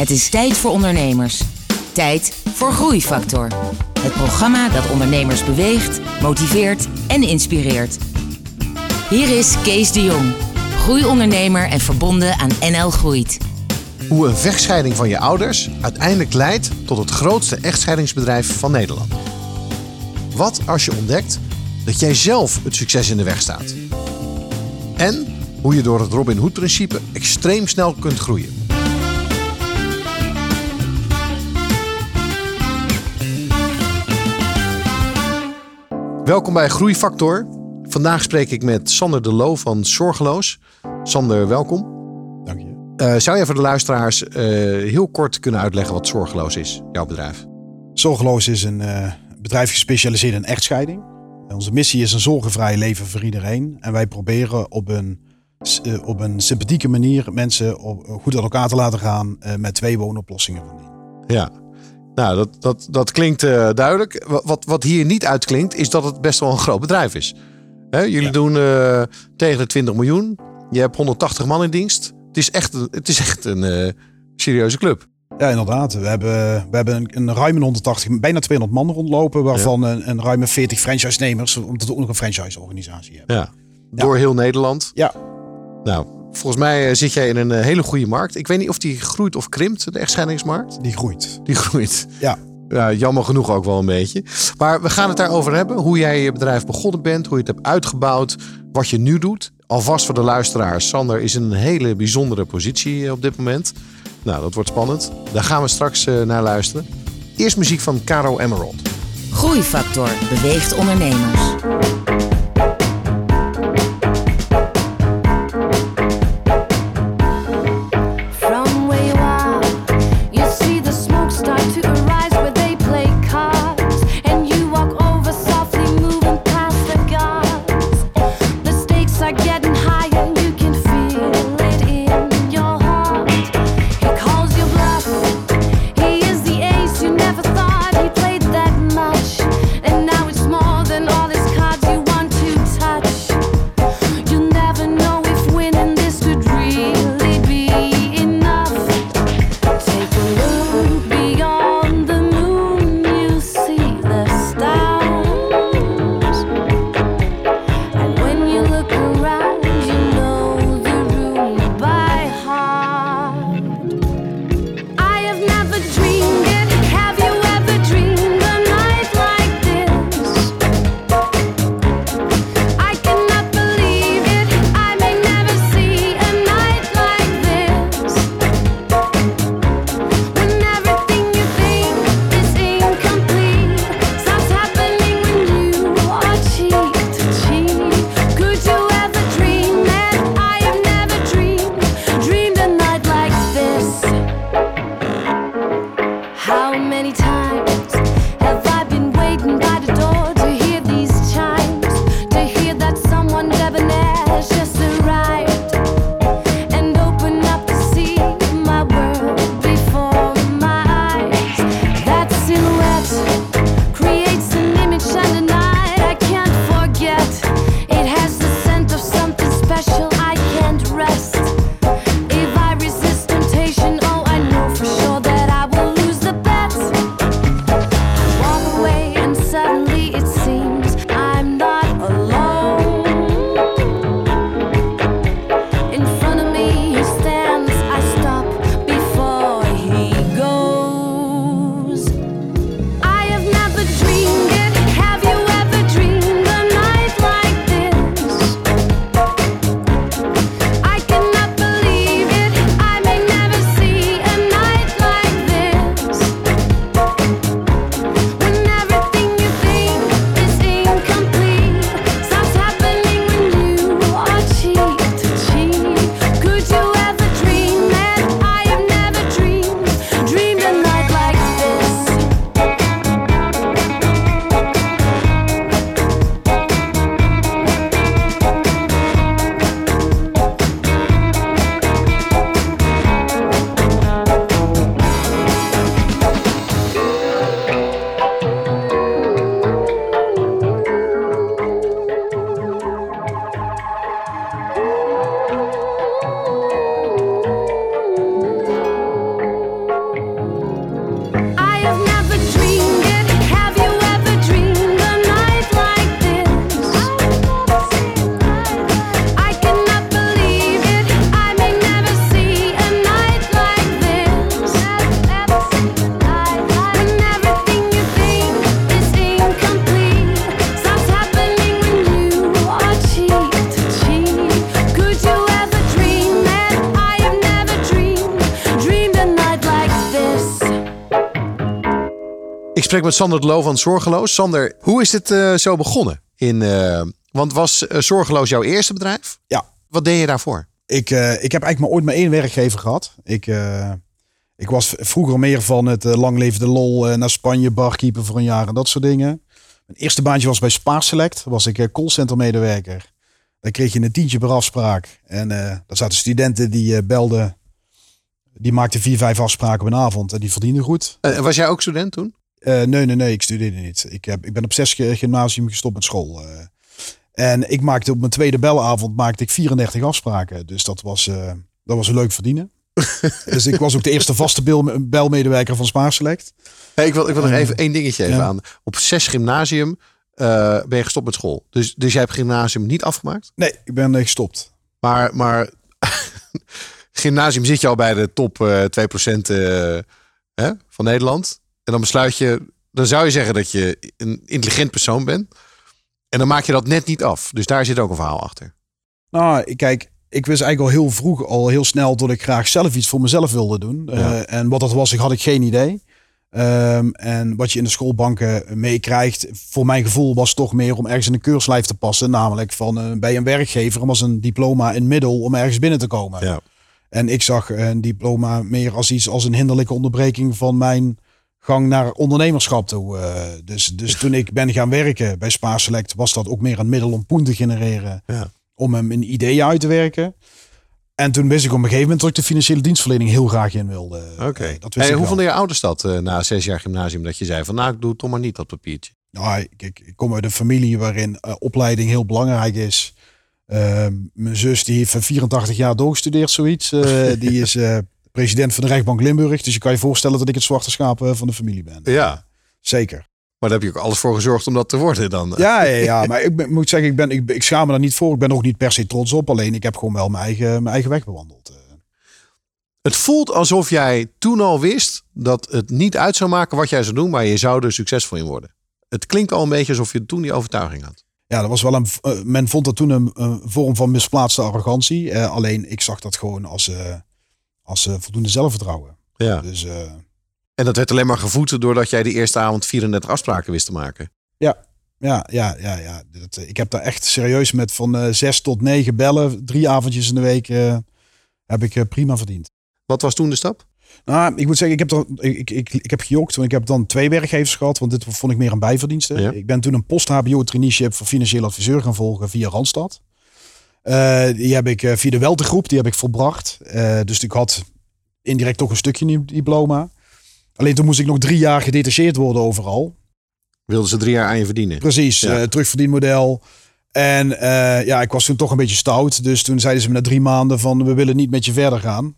Het is tijd voor ondernemers. Tijd voor Groeifactor. Het programma dat ondernemers beweegt, motiveert en inspireert. Hier is Kees de Jong, groeiondernemer en verbonden aan NL Groeit. Hoe een vechtscheiding van je ouders uiteindelijk leidt tot het grootste echtscheidingsbedrijf van Nederland. Wat als je ontdekt dat jij zelf het succes in de weg staat? En hoe je door het Robin Hood-principe extreem snel kunt groeien. Welkom bij Groeifactor. Vandaag spreek ik met Sander de Loo van Zorgeloos. Sander, welkom. Dank je. Uh, zou jij voor de luisteraars uh, heel kort kunnen uitleggen wat Zorgeloos is, jouw bedrijf? Zorgeloos is een uh, bedrijf gespecialiseerd in echtscheiding. Onze missie is een zorgenvrij leven voor iedereen. En wij proberen op een, op een sympathieke manier mensen op, goed aan elkaar te laten gaan met twee woonoplossingen van die. Ja, nou, dat, dat, dat klinkt uh, duidelijk. Wat, wat hier niet uitklinkt, is dat het best wel een groot bedrijf is. Hè, jullie ja. doen uh, tegen de 20 miljoen. Je hebt 180 man in dienst. Het is echt, het is echt een uh, serieuze club. Ja, inderdaad. We hebben, we hebben een, een ruime 180, bijna 200 man rondlopen. Waarvan ja. een, een ruime 40 franchise-nemers. Omdat we ook nog een franchise-organisatie hebben. Ja. Door heel Nederland. Ja. Nou, Volgens mij zit jij in een hele goede markt. Ik weet niet of die groeit of krimpt, de echtscheidingsmarkt. Die groeit. Die groeit. Ja. Ja, jammer genoeg ook wel een beetje. Maar we gaan het daarover hebben. Hoe jij je bedrijf begonnen bent, hoe je het hebt uitgebouwd, wat je nu doet. Alvast voor de luisteraars. Sander is in een hele bijzondere positie op dit moment. Nou, dat wordt spannend. Daar gaan we straks naar luisteren. Eerst muziek van Caro Emerald. Groeifactor beweegt ondernemers. Met Sander de Loo van Zorgeloos. Sander, hoe is dit uh, zo begonnen? In, uh, want was uh, Zorgeloos jouw eerste bedrijf? Ja. Wat deed je daarvoor? Ik, ik heb eigenlijk maar ooit maar één werkgever gehad. Ik, ik was vroeger meer van het lang leven de lol naar Spanje, barkeeper voor een jaar en dat soort dingen. Mijn eerste baantje was bij Spaarselect. was ik callcenter medewerker. Dan kreeg je een tientje per afspraak. En daar zaten studenten die belden die maakte vier, vijf afspraken op een avond en die verdiende goed. En was jij ook student toen? Uh, nee, nee, nee, ik studeerde niet. Ik, heb, ik ben op zes gymnasium gestopt met school. Uh, en ik maakte op mijn tweede belavond maakte ik 34 afspraken. Dus dat was, uh, dat was een leuk verdienen. dus ik was ook de eerste vaste bel, belmedewerker van Spaarselect. Hey, ik wil, ik wil nog even één dingetje even aan. Op zes gymnasium ben je gestopt met school. Dus, dus jij hebt gymnasium niet afgemaakt? Nee, ik ben gestopt. Maar, maar gymnasium zit je al bij de top uh, 2% uh, hè, van Nederland. En dan besluit je, dan zou je zeggen dat je een intelligent persoon bent. En dan maak je dat net niet af. Dus daar zit ook een verhaal achter. Nou, kijk, ik wist eigenlijk al heel vroeg, al heel snel, dat ik graag zelf iets voor mezelf wilde doen. Ja. Uh, en wat dat was, ik had ik geen idee. Um, en wat je in de schoolbanken meekrijgt, voor mijn gevoel was toch meer om ergens in een keurslijf te passen. Namelijk van uh, bij een werkgever was een diploma een middel om ergens binnen te komen. Ja. En ik zag een diploma meer als iets als een hinderlijke onderbreking van mijn gang naar ondernemerschap toe. Uh, dus, dus toen ik ben gaan werken bij Spaarselect, was dat ook meer een middel om poen te genereren. Ja. Om hem een idee uit te werken. En toen wist ik op een gegeven moment dat ik de financiële dienstverlening heel graag in wilde. Oké. Okay. Uh, hey, hoe vond je ouders dat uh, na zes jaar gymnasium? Dat je zei van nou, ik doe toch maar niet dat papiertje. Nou, ik, ik kom uit een familie waarin opleiding heel belangrijk is. Ehm, mijn zus die heeft 84 jaar doorgestudeerd, zoiets. Die is president van de Rechtbank Limburg. Dus je kan je voorstellen dat ik het zwarte schaap uh, van de familie ben. Ja. Zeker. Maar daar heb je ook alles voor gezorgd om dat te worden dan. Ja, ja, ja. maar ik ben, moet zeggen, ik, ben, ik, ik schaam me daar niet voor. Ik ben ook niet per se trots op. Alleen ik heb gewoon wel mijn eigen, mijn eigen weg bewandeld. Het voelt alsof jij toen al wist dat het niet uit zou maken wat jij zou doen, maar je zou er succesvol in worden. Het klinkt al een beetje alsof je toen die overtuiging had. Ja, dat was wel een. Uh, men vond dat toen een, een vorm van misplaatste arrogantie. Uh, alleen ik zag dat gewoon als, uh, als voldoende zelfvertrouwen. Ja. Dus, en dat werd alleen maar gevoed doordat jij die eerste avond 34 afspraken wist te maken. Ja, ja, ja, ja. ja. Dat, ik heb daar echt serieus met van zes tot negen bellen, drie avondjes in de week, heb ik prima verdiend. Wat was toen de stap? Nou, ik moet zeggen, ik heb, dan, ik, ik, ik heb gejokt. Want ik heb dan twee werkgevers gehad. Want dit vond ik meer een bijverdienste. Ik ben toen een post-HBO-traineeship voor financieel adviseur gaan volgen via Randstad. Uh, die heb ik uh, via de Weltegroep, die heb ik volbracht. Uh, dus ik had indirect toch een stukje diploma. Alleen toen moest ik nog drie jaar gedetacheerd worden overal. Wilden ze drie jaar aan je verdienen? Precies, ja. terugverdienmodel. En ja, ik was toen toch een beetje stout. Dus toen zeiden ze me na drie maanden van we willen niet met je verder gaan.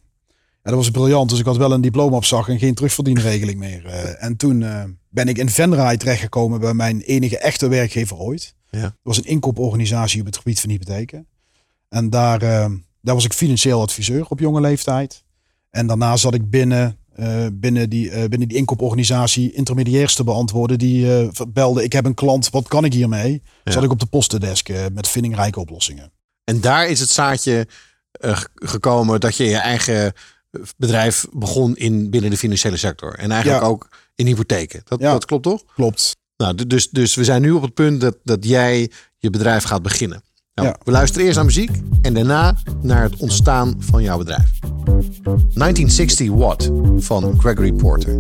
Ja, dat was briljant. Dus ik had wel een diploma op zak en geen terugverdienregeling meer. Uh, en toen uh, ben ik in Venray terechtgekomen bij mijn enige echte werkgever ooit. Ja. Dat was een inkooporganisatie op het gebied van hypotheken. En daar, uh, daar was ik financieel adviseur op jonge leeftijd. En daarna zat ik binnen, binnen, die, binnen die inkooporganisatie intermediairs te beantwoorden. Die belde, ik heb een klant, wat kan ik hiermee? Ja. Zat ik op de postendesk met vindingrijke oplossingen. En daar is het zaadje gekomen dat je je eigen bedrijf begon in binnen de financiële sector. En eigenlijk ook in hypotheken. Dat, dat klopt toch? Klopt. Nou, dus, dus we zijn nu op het punt dat, dat jij je bedrijf gaat beginnen. Nou, ja. We luisteren eerst naar muziek en daarna naar het ontstaan van jouw bedrijf. 1960 Watt van Gregory Porter.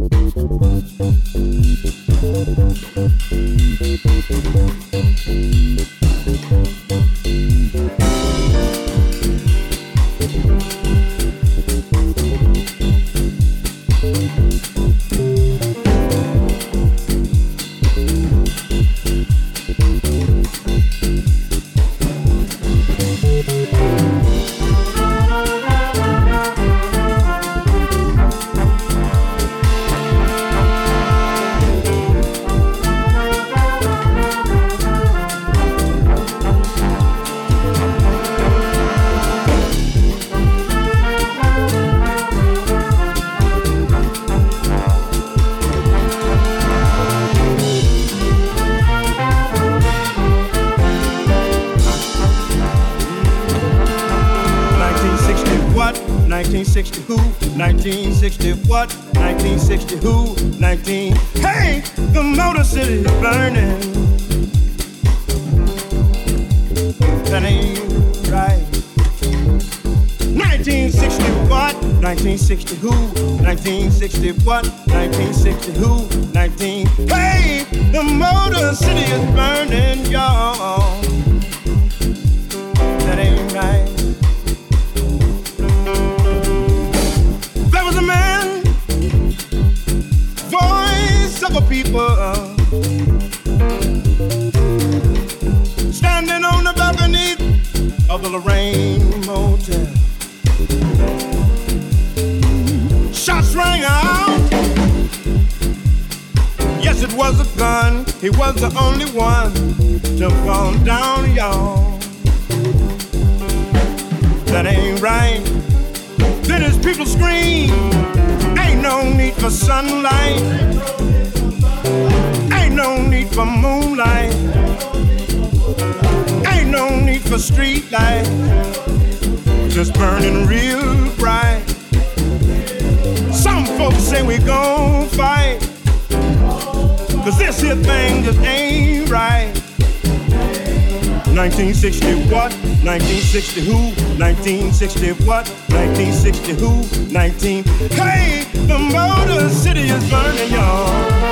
1960 what? 1960 who? 1960 what? 1960 who? 19. Hey, the Motor City is burning, y'all.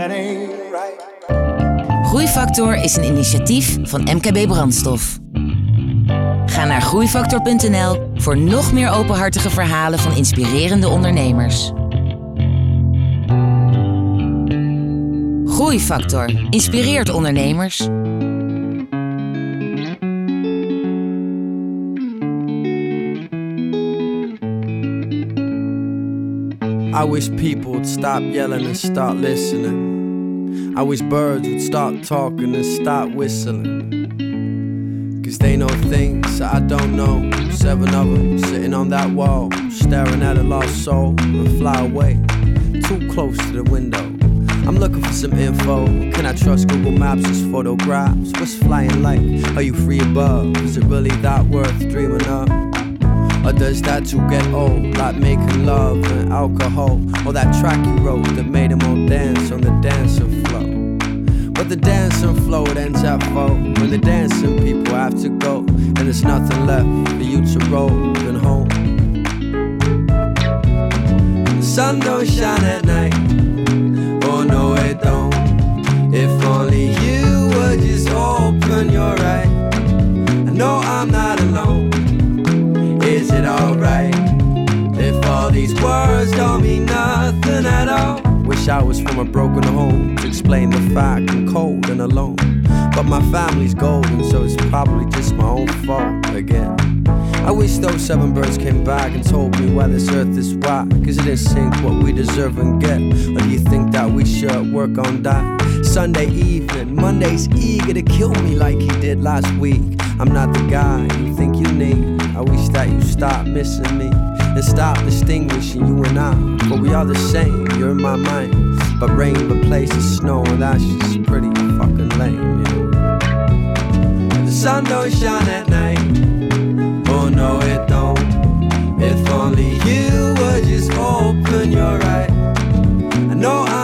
That ain't right. Groeifactor is een initiatief van MKB Brandstof. Ga naar groeifactor.nl voor nog meer openhartige verhalen van inspirerende ondernemers. Groeifactor inspireert ondernemers. I wish people would stop yelling and start listening. I wish birds would stop talking and stop whistling. Cause they know things I don't know. Seven of them sitting on that wall, staring at a lost soul and fly away. Too close to the window. I'm looking for some info. Can I trust Google Maps as photographs? What's flying like? Are you free above? Is it really that worth dreaming of? Or does that too get old? Like making love and alcohol? Or that track you wrote that made them all dance on the dancing floor? But the dancing flow it ends at four. When the dancing people have to go, and there's nothing left for you to roll and home. The sun don't shine at night. Oh no, it don't. If only you would just open your eyes. I know I'm not alone. Is it alright if all these words don't mean nothing at all? Home to explain the fact I'm cold and alone. But my family's golden, so it's probably just my own fault again. I wish those seven birds came back and told me why this earth is whack. Cause it didn't sink what we deserve and get. Or do you think that we should work on that? Sunday evening, Monday's eager to kill me like he did last week. I'm not the guy you think you need. I wish that you stop missing me and stop distinguishing you and I. But we are the same, you're in my mind. But rain replaces snow, and that's just pretty fucking lame, know. The sun don't shine at night. Oh no, it don't. If only you would just open your eyes. I know I'm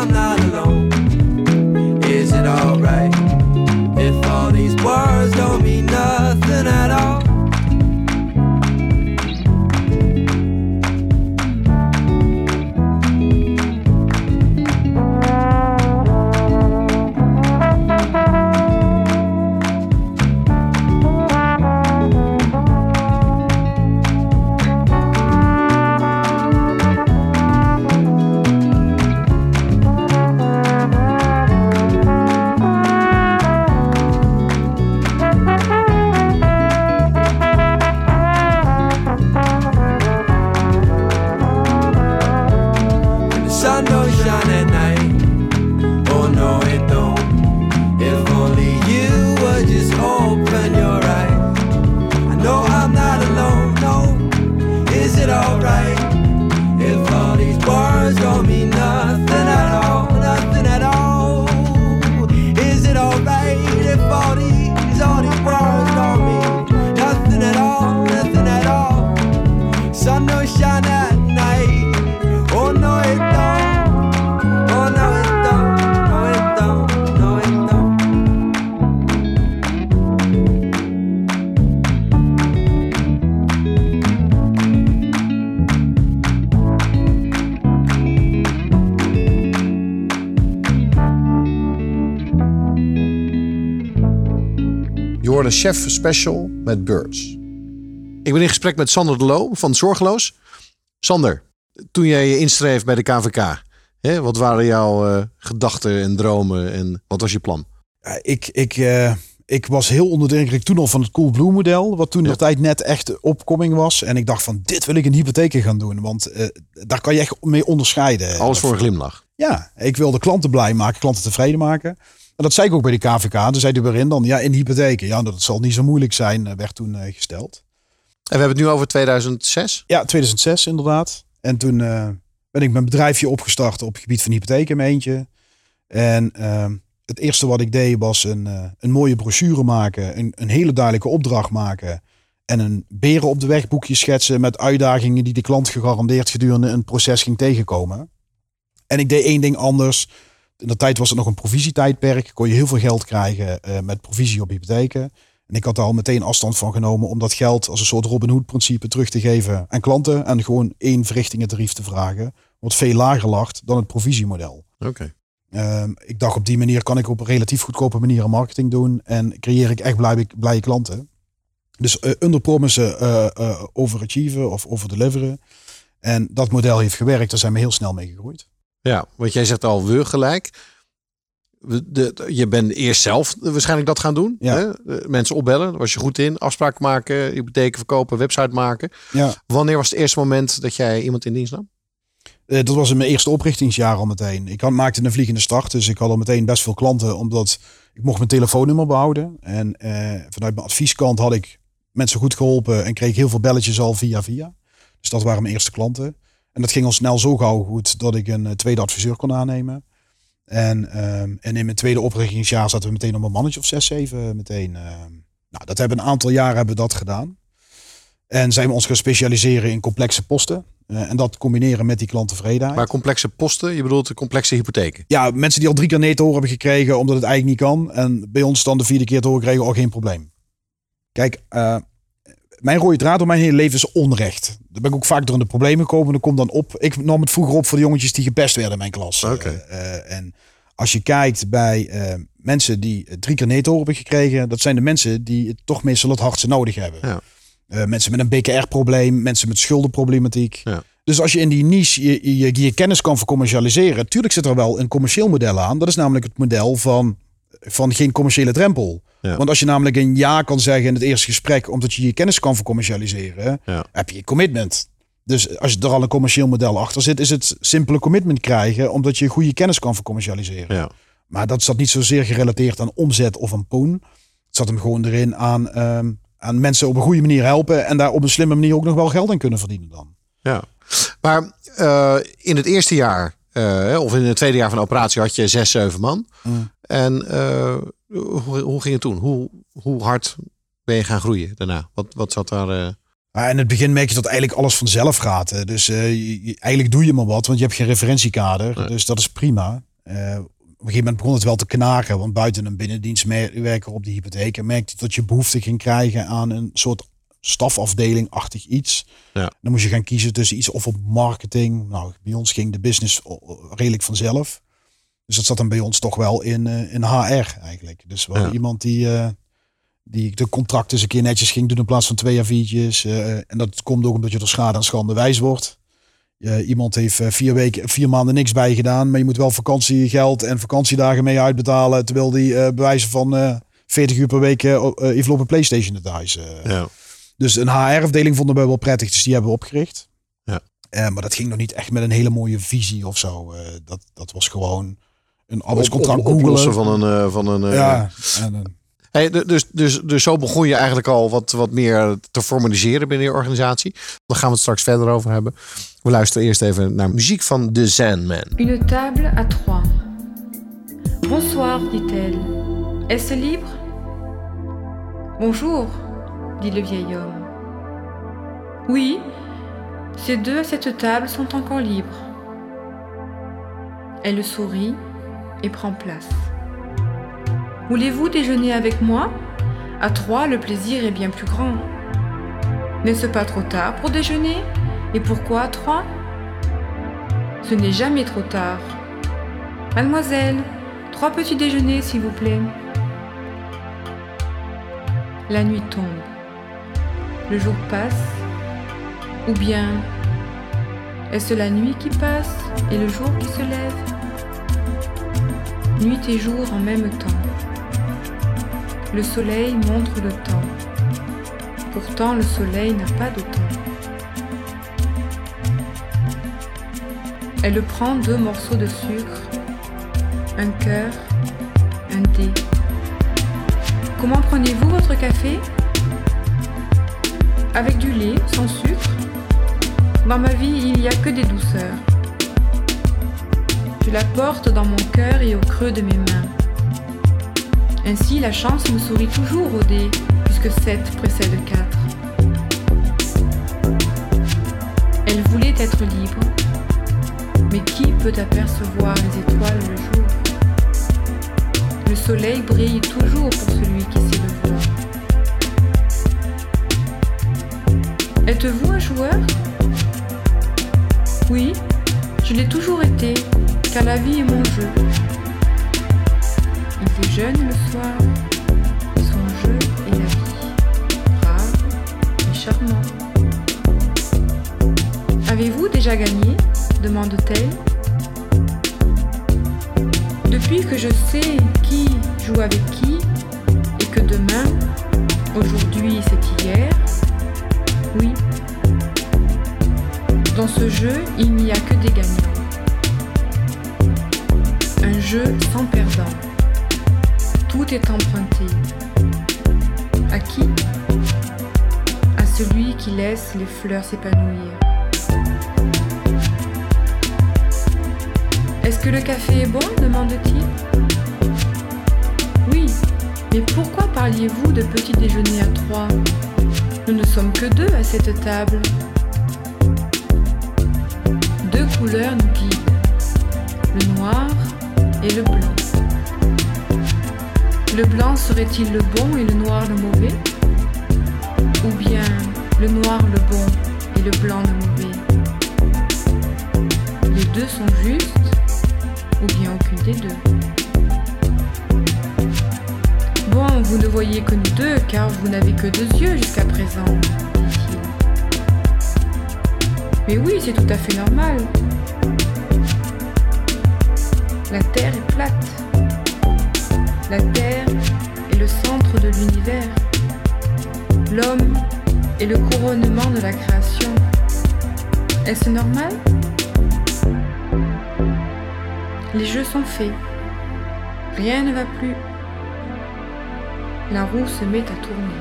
Hoorde Chef Special met Birds. Ik ben in gesprek met Sander de Loo van Zorgeloos. Sander, toen jij je inschreef bij de KVK, hè, wat waren jouw eh, gedachten en dromen en wat was je plan? Ja, ik, ik, eh, ik was heel onder de indruk toen al van het Coolblue model. Wat toen Ja. nog tijd net echt opkoming was. En ik dacht van dit wil ik in hypotheken gaan doen. Want eh, daar kan je echt mee onderscheiden. Alles voor een glimlach. Ja, ik wilde klanten blij maken, klanten tevreden maken. En dat zei ik ook bij de KVK. Toen zei de waarin dan, ja, in hypotheken. Ja, dat zal niet zo moeilijk zijn, eh, werd toen eh, gesteld. En we hebben het nu over 2006. Ja, 2006 inderdaad. En toen eh, ben ik mijn bedrijfje opgestart op het gebied van hypotheken in mijn eentje. En ehm, het eerste wat ik deed was een, een mooie brochure maken. Een, een hele duidelijke opdracht maken. En een beren op de weg boekje schetsen met uitdagingen die de klant gegarandeerd gedurende een proces ging tegenkomen. En ik deed één ding anders. In de tijd was het nog een provisietijdperk. Kon je heel veel geld krijgen eh, met provisie op hypotheken. En ik had daar al meteen afstand van genomen om dat geld als een soort Robin Hood principe terug te geven aan klanten. En gewoon één verrichtingentarief te vragen. Wat veel lager lag dan het provisiemodel. Oké. Ehm, ik dacht op die manier kan ik op een relatief goedkope manier een marketing doen. En creëer ik echt blije, blije klanten. Dus uh, underpromissen, uh, uh, overachieven of overdeliveren. En dat model heeft gewerkt. Daar zijn we heel snel mee gegroeid. Ja, want jij zegt al we gelijk. De, je bent eerst zelf waarschijnlijk dat gaan doen. Ja. Hè? Mensen opbellen, daar was je goed in. Afspraak maken, hypotheken verkopen, website maken. Ja. Wanneer was het eerste moment dat jij iemand in dienst nam? Uh, dat was in mijn eerste oprichtingsjaar al meteen. Ik had, maakte een vliegende start, dus ik had al meteen best veel klanten, omdat ik mocht mijn telefoonnummer behouden. En uh, vanuit mijn advieskant had ik mensen goed geholpen en kreeg heel veel belletjes al via via. Dus dat waren mijn eerste klanten. En dat ging al snel zo gauw goed dat ik een uh, tweede adviseur kon aannemen. En, um, en in mijn tweede oprichtingsjaar zaten we meteen op een mannetje of zes, zeven meteen. Uh, nou, dat hebben een aantal jaren hebben we dat gedaan. En zijn we ons gaan specialiseren in complexe posten. Uh, en dat combineren met die klanttevredenheid. Maar complexe posten, je bedoelt de complexe hypotheken? Ja, mensen die al drie keer nee te horen hebben gekregen omdat het eigenlijk niet kan. En bij ons dan de vierde keer te horen kregen, al geen probleem. Kijk, uh, mijn rode draad door mijn hele leven is onrecht. Daar ben ik ook vaak door in de problemen gekomen. Dat komt dan op. Ik nam het vroeger op voor de jongetjes die gepest werden in mijn klas. Okay. Uh, en als je kijkt bij mensen die drie keer horen hebben gekregen, dat zijn de mensen die het toch meestal het hardste nodig hebben. Ja. Uh, mensen met een BKR-probleem, mensen met schuldenproblematiek. Ja. Dus als je in die niche je, je, je kennis kan vercommercialiseren, tuurlijk zit er wel een commercieel model aan. Dat is namelijk het model van, van geen commerciële drempel. Ja. Want als je namelijk een ja kan zeggen in het eerste gesprek, omdat je je kennis kan vercommercialiseren, Ja. heb je commitment. Dus als er al een commercieel model achter zit, is het simpele commitment krijgen, omdat je goede kennis kan vercommercialiseren. Ja. Maar dat zat niet zozeer gerelateerd aan omzet of aan poen. Het zat hem gewoon erin aan, ehm, aan mensen op een goede manier helpen en daar op een slimme manier ook nog wel geld in kunnen verdienen dan. Ja, maar eh, in het eerste jaar, eh, of in het tweede jaar van de operatie, had je zes, zeven man. Mm. En eh, hoe, hoe ging het toen? Hoe, hoe hard ben je gaan groeien daarna? Wat, wat zat daar? Maar in het begin merk je dat eigenlijk alles vanzelf gaat. hè. Dus eh, je- eigenlijk doe je maar wat, want je hebt geen referentiekader. Nee. Dus dat is prima. Op een gegeven moment begon het wel te knagen. Want buiten een binnendienstwerker op de hypotheek merkte je dat je behoefte ging krijgen aan een soort stafafdeling-achtig iets. Ja. Dan moest je gaan kiezen tussen iets of op marketing. Nou, bij ons ging de business redelijk vanzelf. Dus dat zat dan bij ons toch wel in, eh, in HR eigenlijk. Dus wel Ja. iemand die, eh, die de contracten eens een keer netjes ging doen in plaats van twee A4'tjes. eh, en dat komt ook omdat je er schade aan schande wijs wordt. Iemand heeft vier, weken, vier maanden niks bij gedaan, maar je moet wel vakantiegeld en vakantiedagen mee uitbetalen. Terwijl die bewijzen van eh 40 uur per week uh, even op een PlayStation het huis. eh. ja. Dus een HR-afdeling vonden wij wel prettig, dus die hebben we opgericht. Ja. Maar dat ging nog niet echt met een hele mooie visie of zo. Dat, dat was gewoon een Op, arbeidscontract op, oplossen googelen. van een. eh, van een eh, ja, en, Hey, du- dus, dus, dus zo begon je eigenlijk al wat, wat meer te formaliseren binnen je organisatie. Daar gaan we het straks verder over hebben. We luisteren eerst even naar muziek van The Sandman. Une table à trois. Bonsoir, dit-elle. Est-ce libre Bonjour, dit le vieil homme. Oui, ces deux à cette table sont encore libres. Elle sourit et prend place. Voulez-vous déjeuner avec moi? À trois, le plaisir est bien plus grand. N'est-ce pas trop tard pour déjeuner? Et pourquoi à trois? Ce n'est jamais trop tard. Mademoiselle, trois petits déjeuners, s'il vous plaît. La nuit tombe. Le jour passe. Ou bien est-ce la nuit qui passe et le jour qui se lève? Nuit et jour en même temps. Le soleil montre le temps. Pourtant, le soleil n'a pas de temps. Elle prend deux morceaux de sucre, un cœur, un dé. Comment prenez-vous votre café? Avec du lait, sans sucre? Dans ma vie, il n'y a que des douceurs. Je la porte dans mon cœur et au creux de mes mains. Ainsi, la chance me sourit toujours au dé, puisque 7 précède 4. Elle voulait être libre, mais qui peut apercevoir les étoiles le jour? Le soleil brille toujours pour celui qui sait le. Êtes-vous un joueur? Oui, je l'ai toujours été, car la vie est mon jeu. Il déjeune le soir, son jeu est la vie. Brave et charmant. Avez-vous déjà gagné? demande-t-elle. Depuis que je sais qui joue avec qui et que demain, aujourd'hui c'est hier, oui. Dans ce jeu, il n'y a que des gagnants. Un jeu sans perdant. Tout est emprunté. À qui? À celui qui laisse les fleurs s'épanouir. Est-ce que le café est bon? demande-t-il. Oui, mais pourquoi parliez-vous de petit déjeuner à trois? Nous ne sommes que deux à cette table. Nous guident, le noir et le blanc. Le blanc serait-il le bon et le noir le mauvais? Ou bien le noir le bon et le blanc le mauvais? Les deux sont justes ou bien aucune des deux? Bon, vous ne voyez que nous deux, car vous n'avez que deux yeux jusqu'à présent. Mais oui, c'est tout à fait normal. La Terre est plate. La Terre est le centre de l'univers. L'homme est le couronnement de la création. Est-ce normal? Les jeux sont faits. Rien ne va plus. La roue se met à tourner.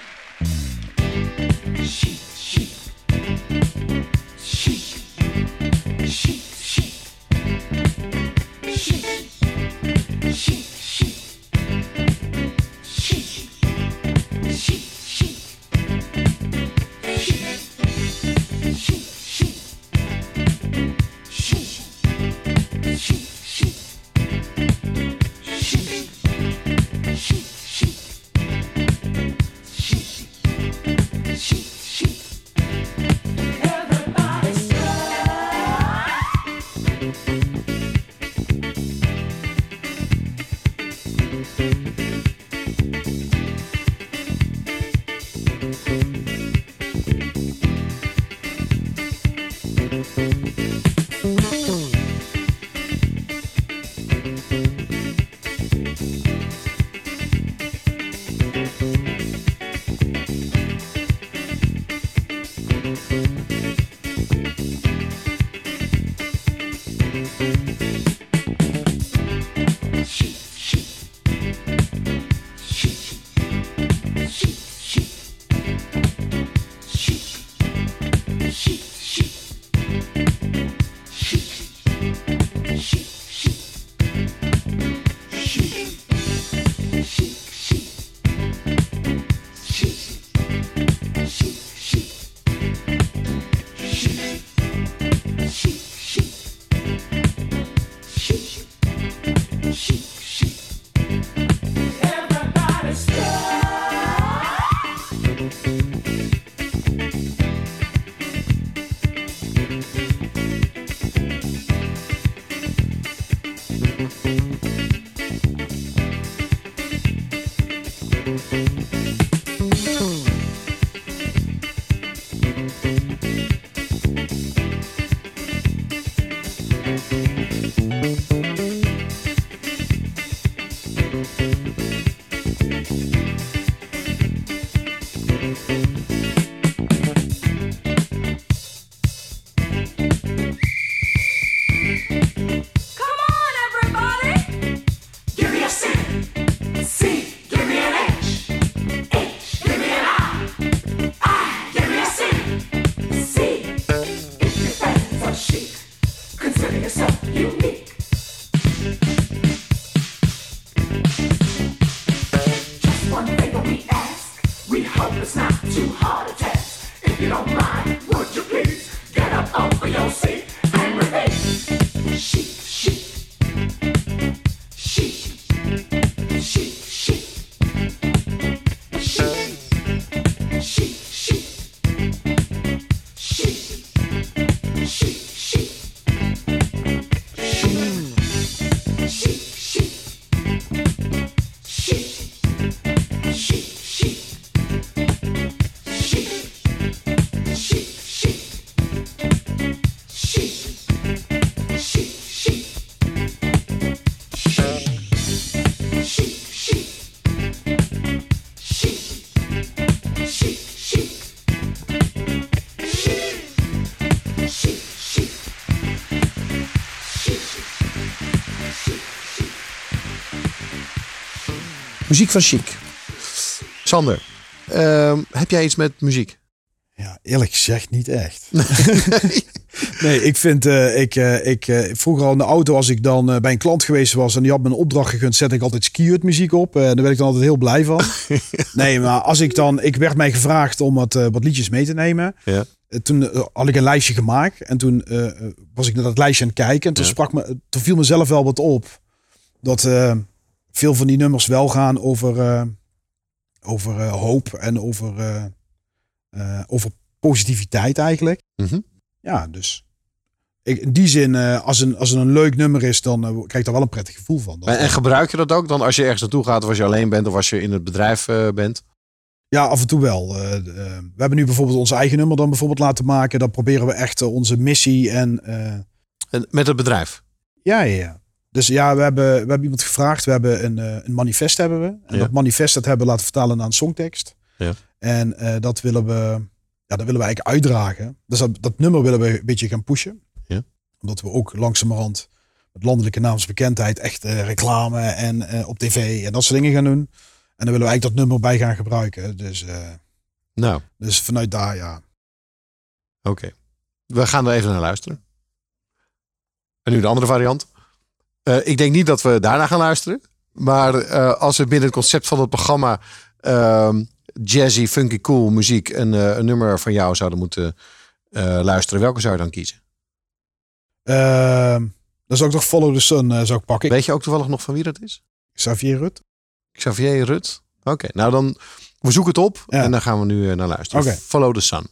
是 Muziek van Chic. Sander, ehm, heb jij iets met muziek? Ja, eerlijk gezegd niet echt. Nee, ik vind, eh, ik, eh, ik, eh, vroeger al in de auto, als ik dan bij een klant geweest was en die had me een opdracht gegund, zet ik altijd skiut muziek op. en daar ben ik dan altijd heel blij van. nee, maar als ik dan, ik werd mij gevraagd om wat, wat liedjes mee te nemen. Ja. Toen had ik een lijstje gemaakt en toen was ik naar dat lijstje aan het kijken. En toen, Ja. sprak me, toen viel mezelf wel wat op dat veel van die nummers wel gaan over, eh, over eh, hoop en over, eh, over positiviteit eigenlijk. Mhm. Ja, dus ik, in die zin, als, een, als het een leuk nummer is, dan krijg ik daar wel een prettig gevoel van. Dat- En, en gebruik je dat ook dan als je ergens naartoe gaat of als je alleen bent of als je in het bedrijf bent? Ja, af en toe wel. We hebben nu bijvoorbeeld ons eigen nummer dan bijvoorbeeld laten maken. Dan proberen we echt onze missie en En met het bedrijf? ja, ja, ja. Dus ja, we hebben, we hebben iemand gevraagd. We hebben een, eh, een manifest hebben we. En Ja. dat manifest dat hebben we laten vertalen naar een songtekst. Ja. En eh, dat willen we, ja, dat willen we eigenlijk uitdragen. Dus dat, dat nummer willen we een beetje gaan pushen. Ja. Omdat we ook langzamerhand met landelijke naamsbekendheid echt eh, reclame en op tv en dat soort dingen gaan doen. En dan willen we eigenlijk dat nummer bij gaan gebruiken. Dus, Nou, dus vanuit daar, ja. oké. We gaan er even naar luisteren. En nu de andere variant. Eh, ik denk niet dat we daarna gaan luisteren. Maar eh, als we binnen het concept van het programma ehm, jazzy, funky, cool muziek een, eh, een nummer van jou zouden moeten luisteren, welke zou je dan kiezen? Dan zou ik toch Follow the Sun zou ik pakken. Weet je ook toevallig nog van wie dat is? Xavier Rut. Xavier Rut? Oké, nou dan, we zoeken het op Ja. en dan gaan we nu naar luisteren. Follow the Sun.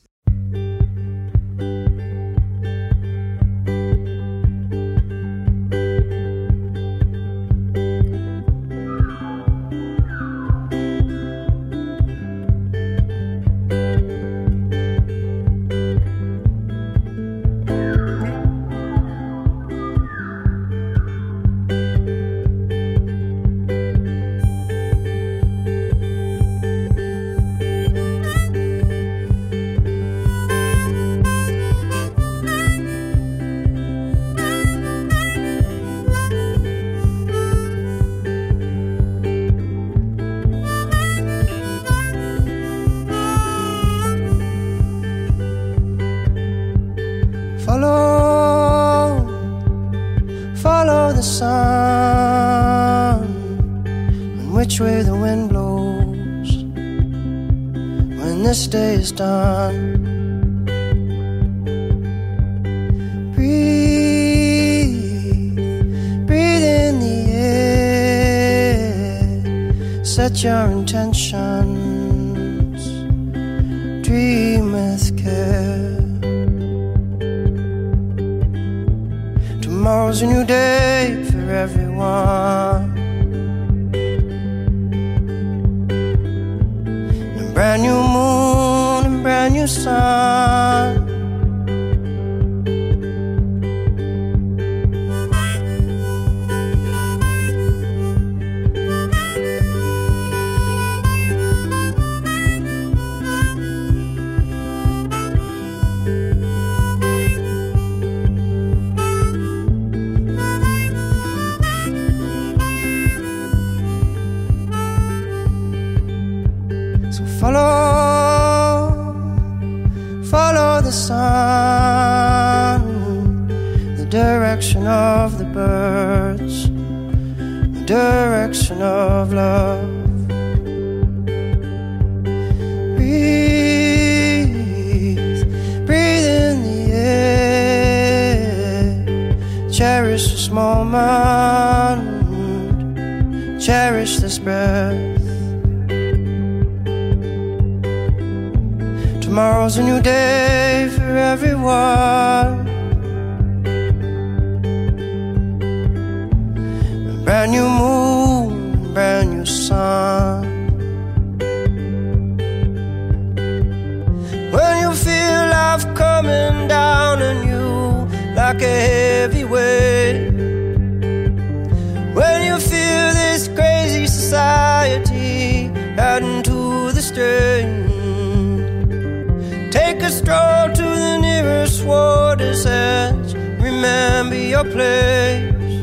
Which way the wind blows when this day is done. Breathe, breathe in the air, set your intentions, dream with care. Tomorrow's a new day for everyone. And direction of love. Breathe, breathe in the air, cherish this moment, cherish this breath. Tomorrow's a new day for everyone. Place.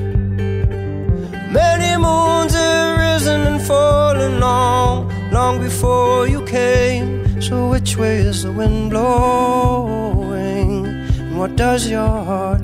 Many moons have risen and fallen long, long before you came. So which way is the wind blowing? And what does your heart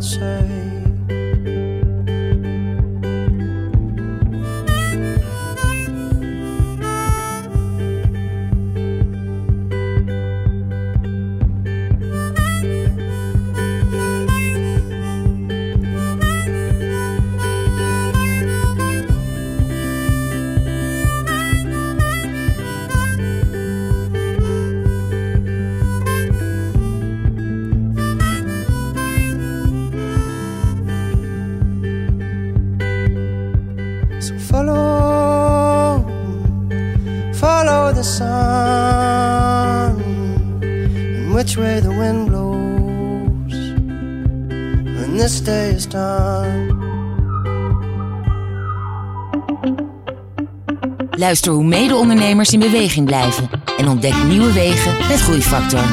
Luister hoe mede-ondernemers in beweging blijven en ontdek nieuwe wegen met Groeifactor.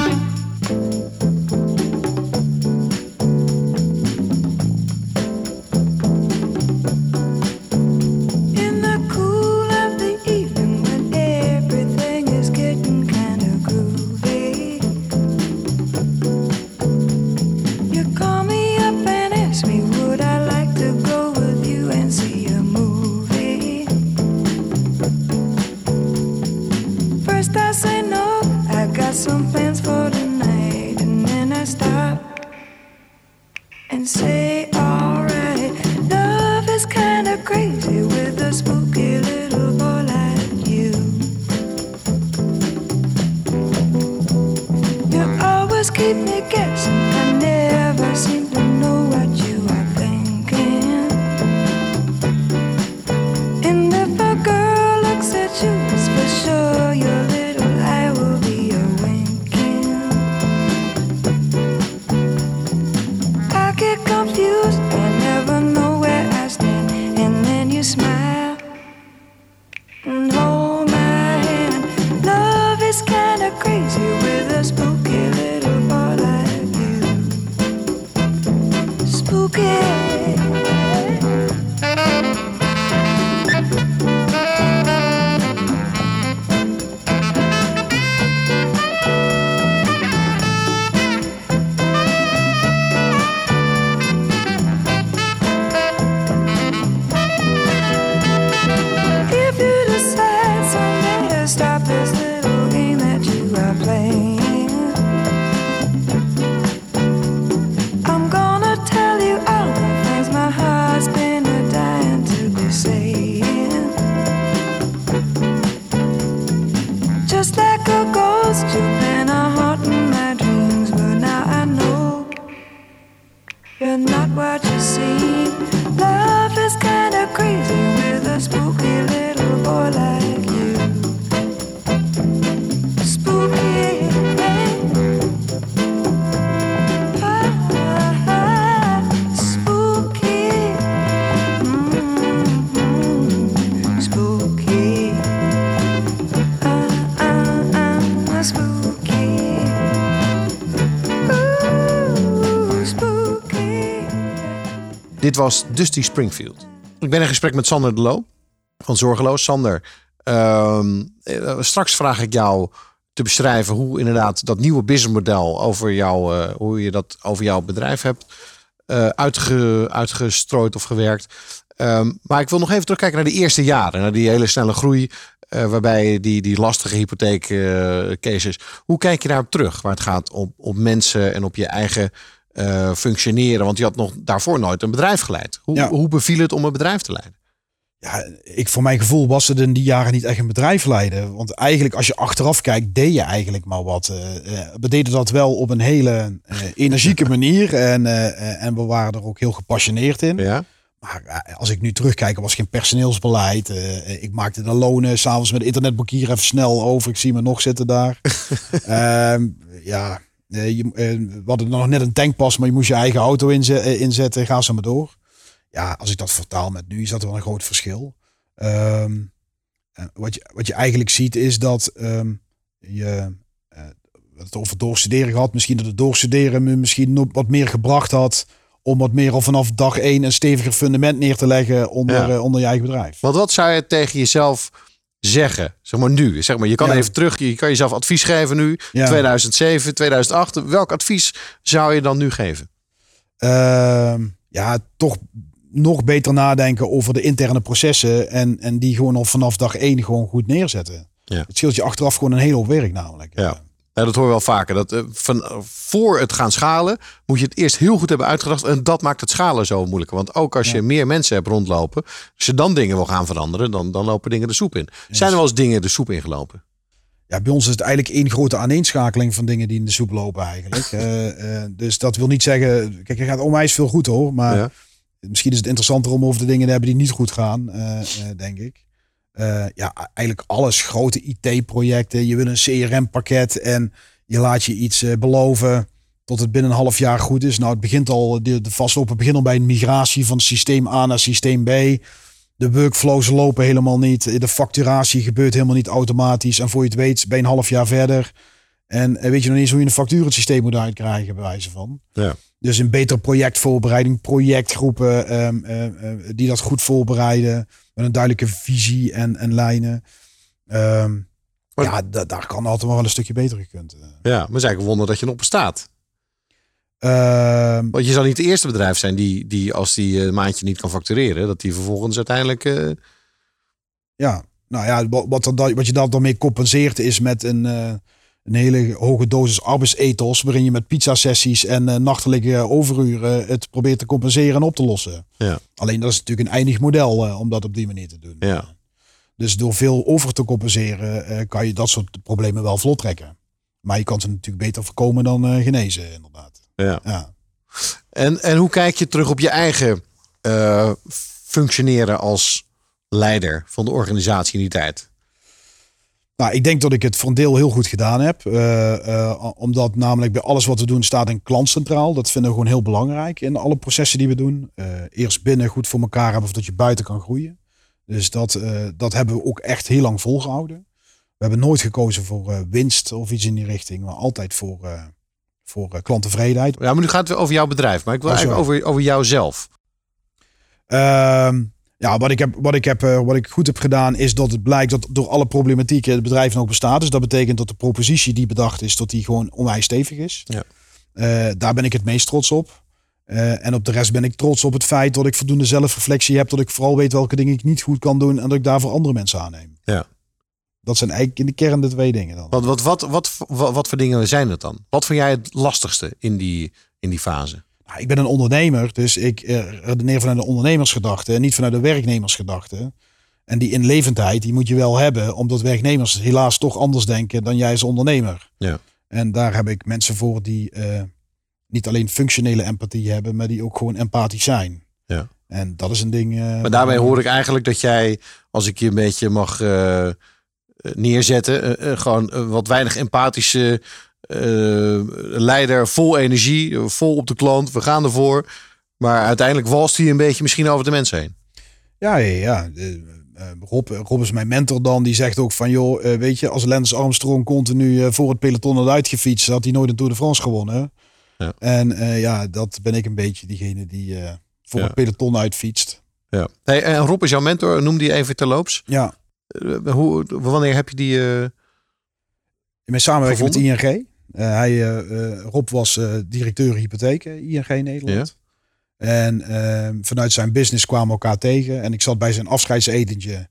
Was Dusty Springfield. Ik ben in gesprek met Sander de Loo van Zorgeloos. Sander, ehm, eh, straks vraag ik jou te beschrijven hoe inderdaad dat nieuwe businessmodel over jou, eh, hoe je dat over jouw bedrijf hebt eh, uitge, uitgestrooid of gewerkt. Ehm, maar ik wil nog even terugkijken naar de eerste jaren, naar die hele snelle groei, waarbij die, die lastige hypotheek eh, cases. Hoe kijk je daarop terug, waar het gaat om, op mensen en op je eigen eh, functioneren? Want je had nog daarvoor nooit een bedrijf geleid. Hoe, Ja. hoe beviel het om een bedrijf te leiden? Ja, ik, voor mijn gevoel was het in die jaren niet echt een bedrijf leiden. Want eigenlijk, als je achteraf kijkt, deed je eigenlijk maar wat. eh, eh, we deden dat wel op een hele energieke manier. En, en we waren er ook heel gepassioneerd in. Ja? Maar als ik nu terugkijk, er was geen personeelsbeleid. Ik maakte de lonen s'avonds met internetbankier even snel over. Ik zie me nog zitten daar. Ehm, ja, eh, je, we hadden nog net een tankpas, maar je moest je eigen auto inze- eh, inzetten. Ga zo maar door. Ja, als ik dat vertaal met nu, is dat wel een groot verschil. Ehm, eh, wat, je, wat je eigenlijk ziet is dat ehm, je het over doorstuderen gehad. Misschien dat het doorstuderen me misschien nog wat meer gebracht had. Om wat meer al vanaf dag één een steviger fundament neer te leggen onder, Ja. onder je eigen bedrijf. Want wat zou je tegen jezelf zeggen? Zeg maar nu. Zeg maar, je kan Ja. even terug, je kan jezelf advies geven nu. Ja. 2007, 2008. Welk advies zou je dan nu geven? Ehm, ja, toch nog beter nadenken over de interne processen. En, en die gewoon al vanaf dag één gewoon goed neerzetten. Ja. Het scheelt je achteraf gewoon een hele hoop werk namelijk. Ja. Ja, dat hoor je wel vaker. Dat, eh, van, eh, voor het gaan schalen moet je het eerst heel goed hebben uitgedacht. En dat maakt het schalen zo moeilijker. Want ook als je meer mensen hebt rondlopen. Als je dan dingen wil gaan veranderen, dan, dan lopen dingen de soep in. Zijn er wel eens dingen de soep ingelopen? Ja, bij ons is het eigenlijk één grote aaneenschakeling van dingen die in de soep lopen eigenlijk. Eh, dus dat wil niet zeggen... Kijk, er gaat onwijs veel goed hoor. Maar Ja. misschien is het interessanter om over de dingen te hebben die niet goed gaan, denk ik. Eh, ja, eigenlijk alles. Grote IT-projecten. Je wil een CRM-pakket en je laat je iets eh, beloven tot het binnen een half jaar goed is. Nou, het begint al, de, de vastlopen begint al bij een migratie van systeem A naar systeem B. De workflows lopen helemaal niet. De facturatie gebeurt helemaal niet automatisch. En voor je het weet, ben je een half jaar verder. En eh, weet je nog niet eens hoe je een facturensysteem moet uitkrijgen, bij wijze van. Ja. Dus een betere projectvoorbereiding, projectgroepen ehm, eh, eh, die dat goed voorbereiden. Met een duidelijke visie en, en lijnen. Ehm, Maar- ja, da- daar kan altijd wel een stukje beter gekund. eh. Ja, maar het is eigenlijk een wonder dat je nog bestaat. Ehm, Want je zal niet het eerste bedrijf zijn die, die als die een maandje niet kan factureren, dat die vervolgens uiteindelijk. eh, Ja, nou ja, wat, wat, wat je daar dan mee compenseert is met een, eh, een hele hoge dosis arbeidsethos. Waarin je met pizza-sessies en eh, nachtelijke overuren het probeert te compenseren en op te lossen. Ja. Alleen dat is natuurlijk een eindig model eh, om dat op die manier te doen. ja. Dus door veel over te compenseren eh, kan je dat soort problemen wel vlot trekken. Maar je kan ze natuurlijk beter voorkomen dan genezen, inderdaad. ja. Ja. En, en hoe kijk je terug op je eigen functioneren als leider van de organisatie in die tijd? Nou, ik denk dat ik het voor een deel heel goed gedaan heb. Eh, eh, omdat namelijk bij alles wat we doen staat een klant centraal. Dat vinden we gewoon heel belangrijk in alle processen die we doen. Eh, eerst binnen goed voor elkaar hebben zodat je buiten kan groeien. Dus dat, dat hebben we ook echt heel lang volgehouden. We hebben nooit gekozen voor winst of iets in die richting. Maar altijd voor, voor klanttevredenheid. Ja, maar nu gaat het over jouw bedrijf, maar ik wil Oh, eigenlijk over, over jouzelf. Ehm, ja, wat ik, heb, wat, ik heb, eh, wat ik goed heb gedaan is dat het blijkt dat door alle problematieken het bedrijf nog bestaat. Dus dat betekent dat de propositie die bedacht is, dat die gewoon onwijs stevig is. Ja. Eh, daar ben ik het meest trots op. Eh, en op de rest ben ik trots op het feit dat ik voldoende zelfreflectie heb. Dat ik vooral weet welke dingen ik niet goed kan doen en dat ik daarvoor andere mensen aanneem. Ja. Dat zijn eigenlijk in de kern de twee dingen dan. Wat, wat, wat, wat, wat, wat voor dingen zijn het dan? Wat vind jij het lastigste in die, in die fase? Ik ben een ondernemer, dus ik eh, redeneer vanuit de ondernemersgedachte en niet vanuit de werknemersgedachte. En die inlevendheid, die moet je wel hebben, omdat werknemers helaas toch anders denken dan jij als ondernemer. Ja. En daar heb ik mensen voor die eh, niet alleen functionele empathie hebben, maar die ook gewoon empathisch zijn. Ja. En dat is een ding. eh, Maar daarbij hoor ik eigenlijk dat jij, als ik je een beetje mag neerzetten, gewoon wat weinig empathische eh, leider, vol energie, eh, vol op de klant, we gaan ervoor. Maar uiteindelijk walst hij een beetje misschien over de mensen heen. Ja, ja, eh, Rob, Rob is mijn mentor dan. Die zegt ook van, joh, weet je, als Lance Armstrong continu voor het peloton had uitgefietst, had hij nooit een Tour de France gewonnen. Ja. En ja, dat ben ik een beetje diegene die voor Ja. het peloton uitfietst. Ja. Hey, en Rob is jouw mentor, noem die even terloops. Ja, hoe, wanneer heb je die... in mijn samenwerking Gevonden? met ING. Eh, hij, eh, eh, Rob was directeur hypotheken ING Nederland. En eh, vanuit zijn business kwamen we elkaar tegen. En ik zat bij zijn afscheidsetentje.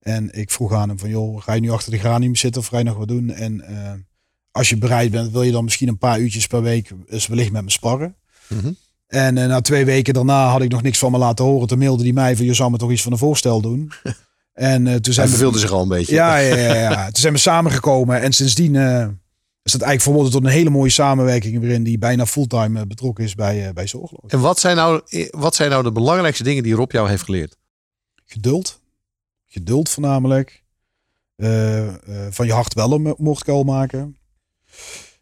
En ik vroeg aan hem van, joh, ga je nu achter de granium zitten of ga je nog wat doen? En eh, als je bereid bent, wil je dan misschien een paar uurtjes per week eens wellicht met me sparren? Mhm. En na twee weken daarna had ik nog niks van me laten horen. Toen mailde hij mij van, je zou me toch iets van een voorstel doen? en toen Hij zijn we... verveelde zich al een beetje. Ja, ja, ja, ja. Toen zijn we samengekomen. En sindsdien is dat eigenlijk verworden tot een hele mooie samenwerking. Waarin die bijna fulltime eh, betrokken is bij, eh bij Zorgloos. En wat zijn, nou, wat zijn nou de belangrijkste dingen die Rob jou heeft geleerd? Geduld. Geduld voornamelijk. Eh, eh, van je hart wel een moordkuil maken.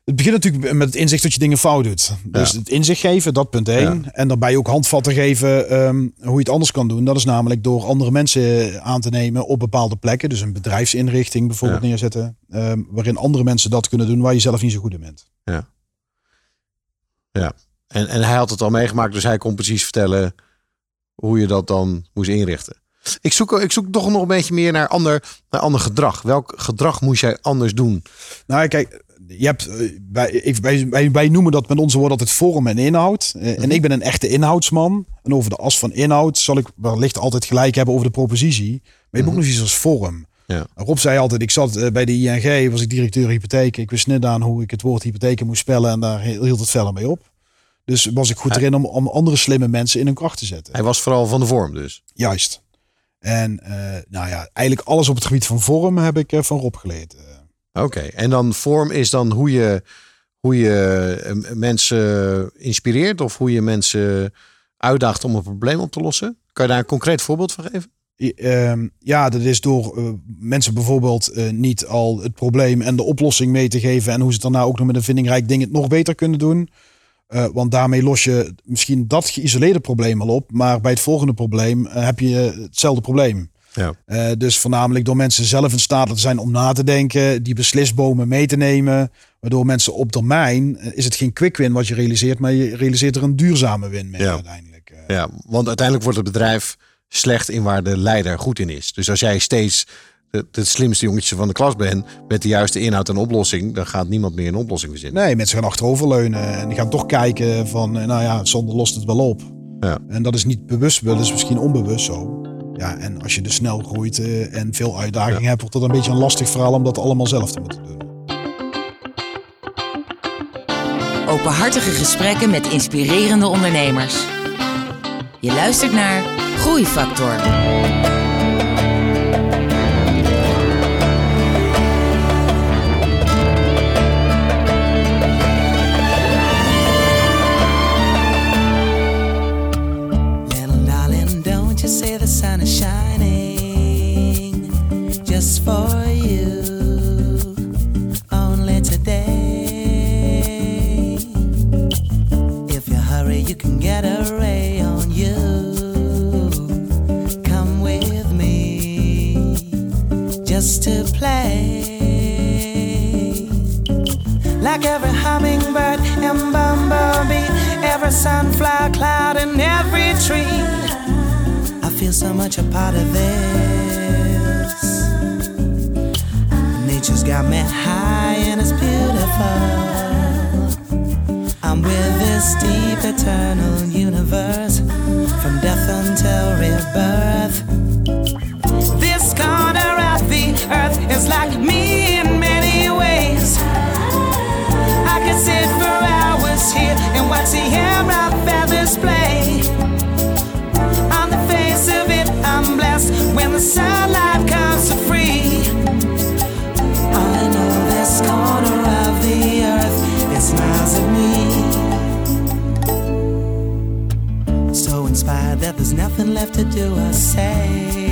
Het begint natuurlijk met het inzicht dat je dingen fout doet. Dus Ja. het inzicht geven, dat punt één. En daarbij ook handvatten geven ehm, hoe je het anders kan doen. Dat is namelijk door andere mensen aan te nemen op bepaalde plekken. Dus een bedrijfsinrichting bijvoorbeeld Ja. neerzetten. ehm, waarin andere mensen dat kunnen doen waar je zelf niet zo goed in bent. En, en hij had het al meegemaakt, dus hij kon precies vertellen hoe je dat dan moest inrichten. Ik zoek, ik zoek toch nog een beetje meer naar ander, naar ander gedrag. Welk gedrag moest jij anders doen? Nou, kijk, je hebt, eh, wij, wij, wij, wij noemen dat met onze woorden altijd vorm en inhoud. Eh, Mhm. En ik ben een echte inhoudsman. En over de as van inhoud zal ik wellicht altijd gelijk hebben over de propositie. Maar je hebt ook nog iets als vorm. Mhm. Ja. Rob zei altijd, ik zat eh, bij de ING, was ik directeur hypotheek. Ik wist net aan hoe ik het woord hypotheken moest spellen en daar hield het verder mee op. Dus was ik goed erin om, om andere slimme mensen in hun kracht te zetten. Hij was vooral van de vorm dus. Juist. En nou ja, eigenlijk alles op het gebied van vorm heb ik eh, van Rob geleerd. Oké, en dan vorm is dan hoe je, hoe je eh, mensen inspireert of hoe je mensen uitdaagt om een probleem op te lossen. Kan je daar een concreet voorbeeld van geven? Ehm, ja, dat is door eh, mensen bijvoorbeeld eh, niet al het probleem en de oplossing mee te geven. En hoe ze daarna ook nog met een vindingrijk ding het nog beter kunnen doen. Want daarmee los je misschien dat geïsoleerde probleem al op. Maar bij het volgende probleem heb je hetzelfde probleem. Ja. Eh, dus voornamelijk door mensen zelf in staat te zijn om na te denken, die beslisbomen mee te nemen. Waardoor mensen op termijn, eh, is het geen quick win wat je realiseert, maar je realiseert er een duurzame win mee Ja. uiteindelijk. Eh, Ja, want uiteindelijk wordt het bedrijf slecht in waar de leider goed in is. Dus als jij steeds het, slimste jongetje van de klas bent met de juiste inhoud en oplossing, dan gaat niemand meer een oplossing verzinnen. Nee, mensen gaan achteroverleunen en die gaan toch kijken van, nou ja, Sander lost het wel op. Ja. En dat is niet bewust, dat is misschien onbewust zo. Ja, en als je dus snel groeit eh, en veel uitdagingen hebt, wordt het een beetje een lastig verhaal om dat allemaal zelf te moeten doen. Openhartige gesprekken met inspirerende ondernemers. Je luistert naar Groeifactor. Sun is shining just for you only today. If you hurry, you can get a ray on you. Come with me just to play. Like every hummingbird and bumblebee, every sunflower cloud and every tree. So much a part of this. Nature's got me high and it's beautiful. I'm with this deep eternal universe from death until rebirth. This corner of the earth is like me in many ways. I could sit for hours here and watch the air when the sunlight comes so free. I know this corner of the earth, it smiles at me. So inspired that there's nothing left to do or say.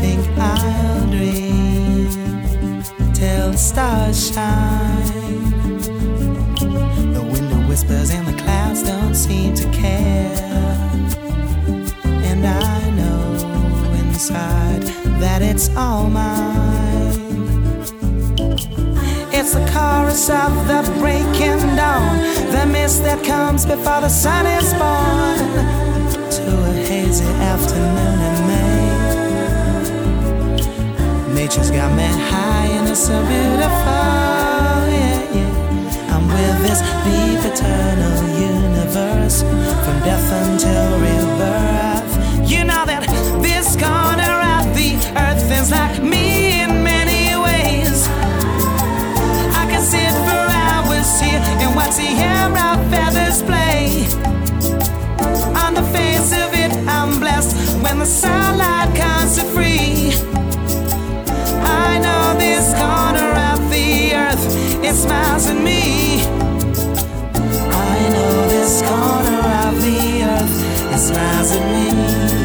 Think I'll dream till the stars shine. The wind whispers and the clouds don't seem to care. And I inside that it's all mine. It's the chorus of the breaking dawn, the mist that comes before the sun is born. To a hazy afternoon in May. Nature's got me high and it's so beautiful. Yeah, yeah. I'm with this deep eternal universe from death until rebirth. You know that this the is like me in many ways. I can sit for hours here and watch the air of feathers play. On the face of it, I'm blessed when the sunlight comes so free. I know this corner of the earth, it smiles at me. I know this corner of the earth, it smiles at me.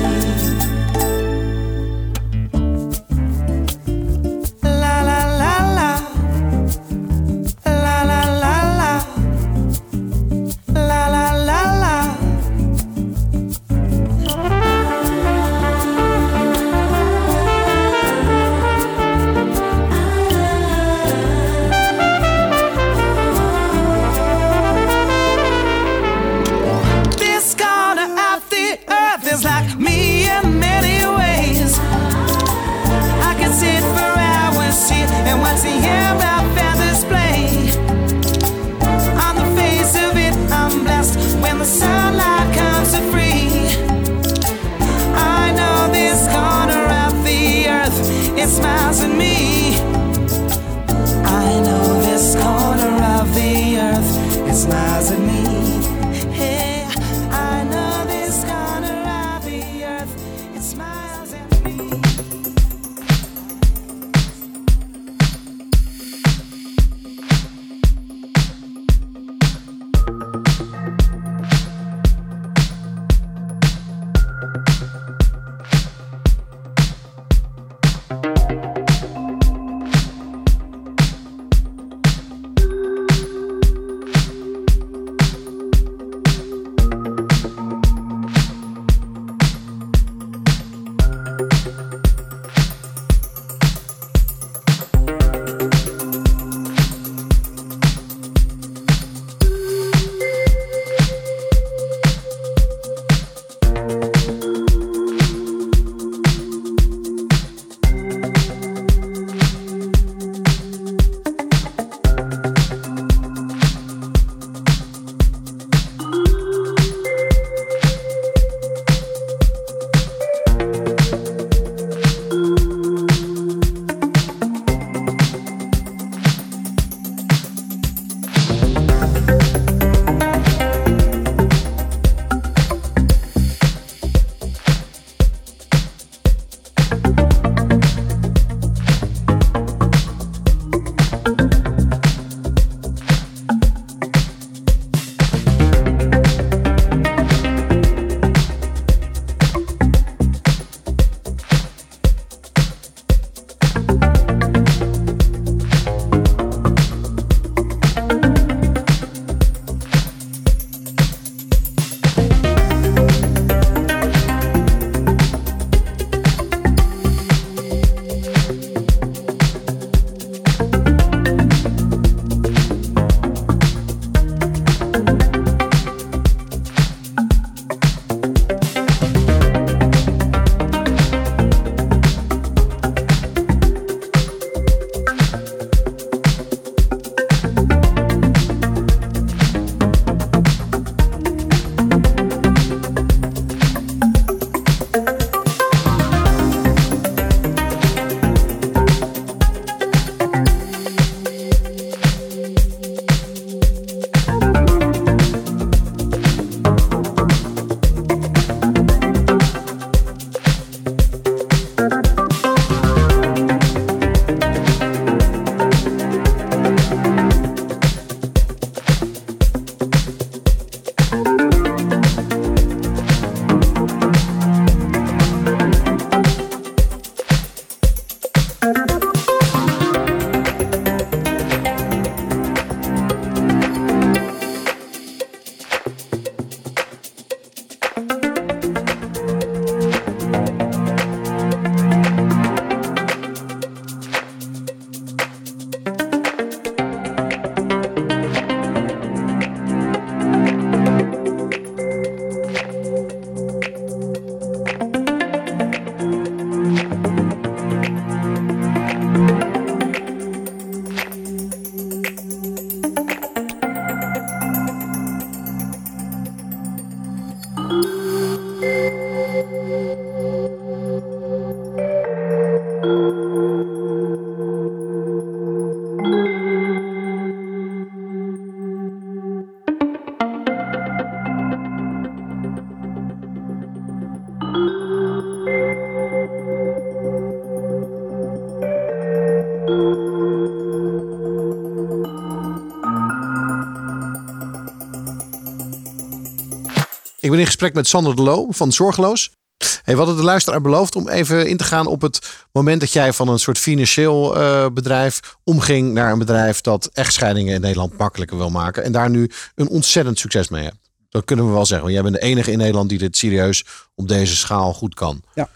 Ben in gesprek met Sander de Loo van Zorgeloos. Hey, we hadden de luisteraar beloofd om even in te gaan op het moment dat jij van een soort financieel eh, bedrijf omging naar een bedrijf dat echtscheidingen in Nederland makkelijker wil maken. En daar nu een ontzettend succes mee hebt. Dat kunnen we wel zeggen. Want jij bent de enige in Nederland die dit serieus op deze schaal goed kan. Ja.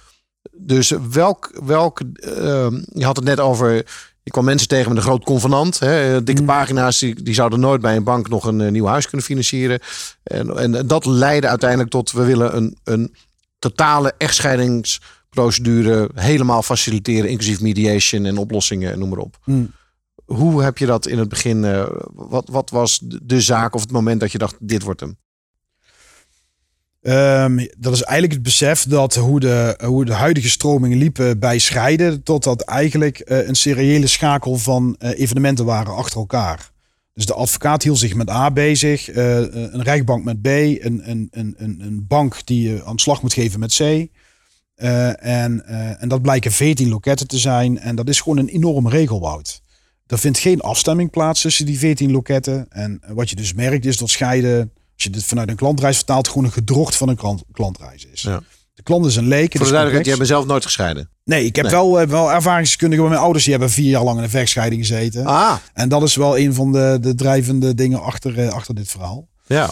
Dus welk, welk eh, je had het net over, je kwam mensen tegen met een groot convenant. Hè, dikke pagina's, die, die zouden nooit bij een bank nog een, eh, nieuw huis kunnen financieren. En, en dat leidde uiteindelijk tot, we willen een, een totale echtscheidingsprocedure helemaal faciliteren, inclusief mediation en oplossingen en noem maar op. Mm. Hoe heb je dat in het begin, eh, wat, wat was de zaak of het moment dat je dacht, dit wordt hem? Ehm, dat is eigenlijk het besef dat hoe de, hoe de huidige stromingen liepen bij scheiden, totdat eigenlijk eh, een seriële schakel van eh, evenementen waren achter elkaar. Dus de advocaat hield zich met A bezig, eh, een rechtbank met B, een, een, een, een, bank die je aan slag moet geven met C. En, en dat blijken 14 loketten te zijn. En dat is gewoon een enorm regelwoud. Er vindt geen afstemming plaats tussen die 14 loketten. En wat je dus merkt is dat scheiden, als je dit vanuit een klantreis vertaalt, gewoon een gedrocht van een klant, klantreis is. Ja. De klant is een leek. Voor de duidelijkheid, jij complex. bent zelf nooit gescheiden. Nee, ik heb Nee. wel, eh, wel ervaringskundigen bij mijn ouders. Die hebben vier jaar lang in een vechtscheiding gezeten. Ah, En dat is wel een van de, de drijvende dingen achter, eh, achter dit verhaal. ja.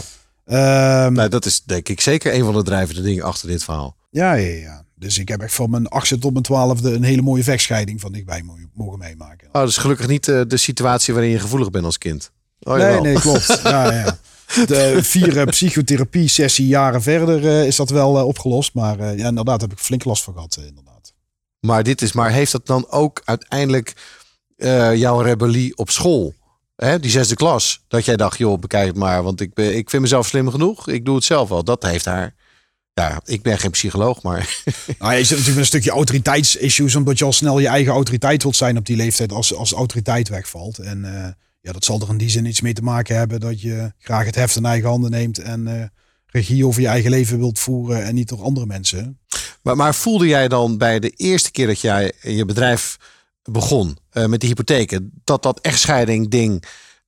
Nou, dat is denk ik zeker een van de drijvende dingen achter dit verhaal. ja, ja, ja. Dus ik heb echt van mijn achtste tot mijn twaalfde een hele mooie vechtscheiding van dichtbij mo- mogen meemaken. Oh, dat is gelukkig niet eh, de situatie waarin je gevoelig bent als kind. Oh, nee, nee, klopt. ja, ja. De vier eh, psychotherapie sessie jaren verder eh, is dat wel eh, opgelost. Maar ja, inderdaad heb ik flink last van gehad. eh, inderdaad. Maar dit is, maar heeft dat dan ook uiteindelijk jouw rebellie op school? Hè, die zesde klas. Dat jij dacht, joh, bekijk het maar. Want ik, ben, ik vind mezelf slim genoeg. Ik doe het zelf wel. Dat heeft haar. Ja, ik ben geen psycholoog, maar Nou, je zit natuurlijk met een stukje autoriteitsissues. Omdat je al snel je eigen autoriteit wilt zijn op die leeftijd. Als, als autoriteit wegvalt. En ja, dat zal er in die zin iets mee te maken hebben. Dat je graag het heft in eigen handen neemt. En eh, regie over je eigen leven wilt voeren. En niet door andere mensen. Maar, maar voelde jij dan bij de eerste keer dat jij je bedrijf begon eh, met die hypotheken, dat dat echtscheiding ding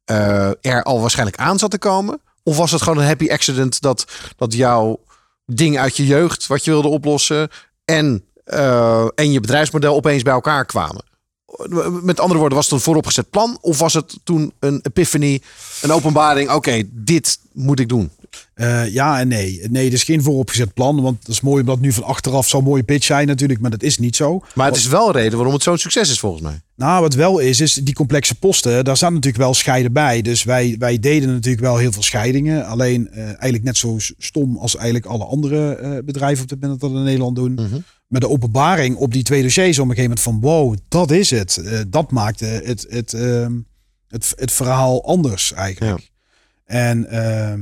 eh, er al waarschijnlijk aan zat te komen? Of was het gewoon een happy accident dat, dat jouw ding uit je jeugd, wat je wilde oplossen, en, en je bedrijfsmodel opeens bij elkaar kwamen? Met andere woorden, was het een vooropgezet plan? Of was het toen een epiphany, een openbaring? Oké, dit moet ik doen. Eh, ja en nee. Nee, het is geen vooropgezet plan. Want het is mooi omdat nu van achteraf zo'n mooie pitch zijn natuurlijk. Maar dat is niet zo. Maar het is wel een reden waarom het zo'n succes is volgens mij. Nou, wat wel is, is die complexe posten, daar staan natuurlijk wel scheiden bij. Dus wij, wij deden natuurlijk wel heel veel scheidingen. Alleen eh, eigenlijk net zo stom als eigenlijk alle andere eh, bedrijven op dit moment dat in Nederland doen. Met de openbaring op die twee dossiers op een gegeven moment van wow, dat is het. Eh, dat maakte het, het, ehm, het, het verhaal anders eigenlijk. En ehm,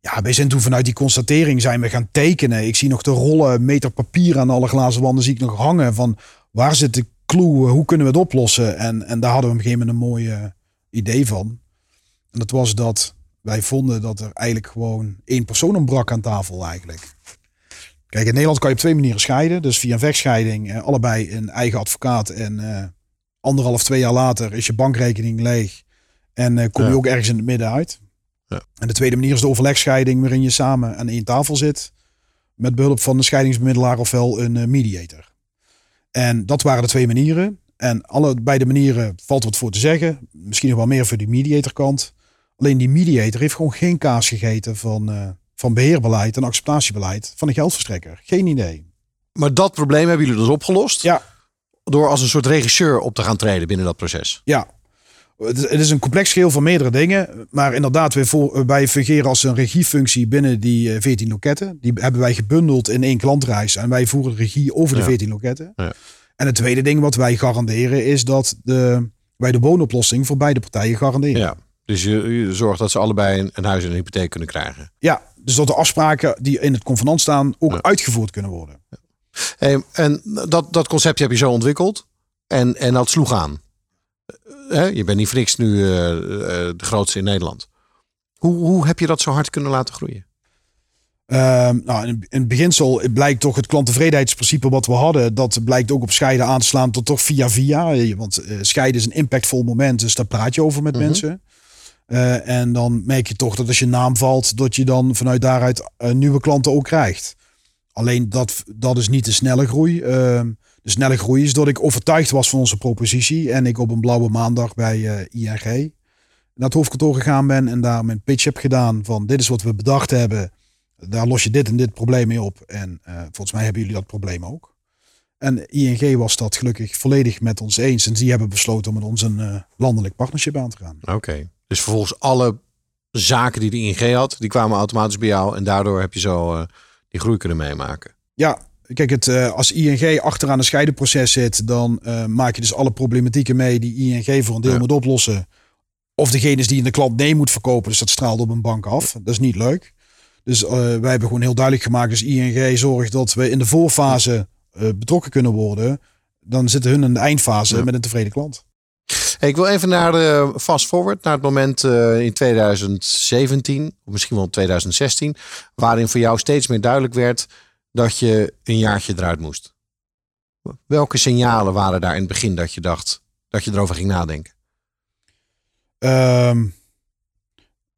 ja, wij zijn toen vanuit die constatering zijn we gaan tekenen. Ik zie nog de rollen meter papier aan alle glazen wanden zie ik nog hangen van waar zit de clue, hoe kunnen we het oplossen? En, en daar hadden we op een gegeven moment een mooi idee van. En dat was dat wij vonden dat er eigenlijk gewoon één persoon ontbrak aan tafel eigenlijk. Kijk, in Nederland kan je op twee manieren scheiden. Dus via een vechtscheiding, eh, allebei een eigen advocaat. En eh, anderhalf, twee jaar later is je bankrekening leeg. En eh, kom je Ja. ook ergens in het midden uit. Ja. En de tweede manier is de overlegscheiding, waarin je samen aan één tafel zit. Met behulp van een scheidingsbemiddelaar ofwel een mediator. En dat waren de twee manieren. En alle beide manieren valt wat voor te zeggen. Misschien nog wel meer voor die mediatorkant. Alleen die mediator heeft gewoon geen kaas gegeten van, van beheerbeleid en acceptatiebeleid van de geldverstrekker. Geen idee. Maar dat probleem hebben jullie dus opgelost? Ja. Door als een soort regisseur op te gaan treden binnen dat proces. Ja. Het is, een complex geheel van meerdere dingen. Maar inderdaad, wij, voor, wij fungeren als een regiefunctie binnen die eh, 14 loketten. Die hebben wij gebundeld in één klantreis. En wij voeren de regie over de Ja. 14 loketten. Ja. En het tweede ding wat wij garanderen is dat de, wij de woonoplossing voor beide partijen garanderen. Ja. Dus je, je zorgt dat ze allebei een, een huis en een hypotheek kunnen krijgen. Ja, dus dat de afspraken die in het convenant staan ook Ja. uitgevoerd kunnen worden. Hey, en dat, dat concept heb je zo ontwikkeld. En, en dat sloeg aan. Eh, je bent niet voor niks nu eh, eh, de grootste in Nederland. Hoe, hoe heb je dat zo hard kunnen laten groeien? Ehm, nou, in, in het beginsel blijkt toch het klanttevredenheidsprincipe wat we hadden. Dat blijkt ook op scheiden aan te slaan tot toch via via. Want eh, scheiden is een impactvol moment, dus daar praat je over met Mhm. mensen. Eh, en dan merk je toch dat als je naam valt, dat je dan vanuit daaruit eh, nieuwe klanten ook krijgt. Alleen dat, dat is niet de snelle groei. Ehm, de snelle groei is dat ik overtuigd was van onze propositie. En ik op een blauwe maandag bij eh, ING naar het hoofdkantoor gegaan ben. En daar mijn pitch heb gedaan van dit is wat we bedacht hebben. Daar los je dit en dit probleem mee op. En volgens mij hebben jullie dat probleem ook. En ING was dat gelukkig volledig met ons eens. En die hebben besloten om met ons een landelijk partnership aan te gaan. Oké. Dus vervolgens alle zaken die de ING had, die kwamen automatisch bij jou. En daardoor heb je zo eh, die groei kunnen meemaken. Ja, kijk, het, eh, als ING achteraan een scheidenproces zit, dan eh, maak je dus alle problematieken mee die ING voor een deel Ja. moet oplossen. Of degene is die in de klant nee moet verkopen, dus dat straalt op een bank af. Dat is niet leuk. Dus wij hebben gewoon heel duidelijk gemaakt, dus ING zorgt dat we in de voorfase betrokken kunnen worden. Dan zitten hun in de eindfase Ja. met een tevreden klant. Ik wil even naar de fast forward, naar het moment eh, in 2017, of misschien wel 2016, waarin voor jou steeds meer duidelijk werd dat je een jaartje eruit moest. Welke signalen waren daar in het begin dat je dacht dat je erover ging nadenken? Ehm,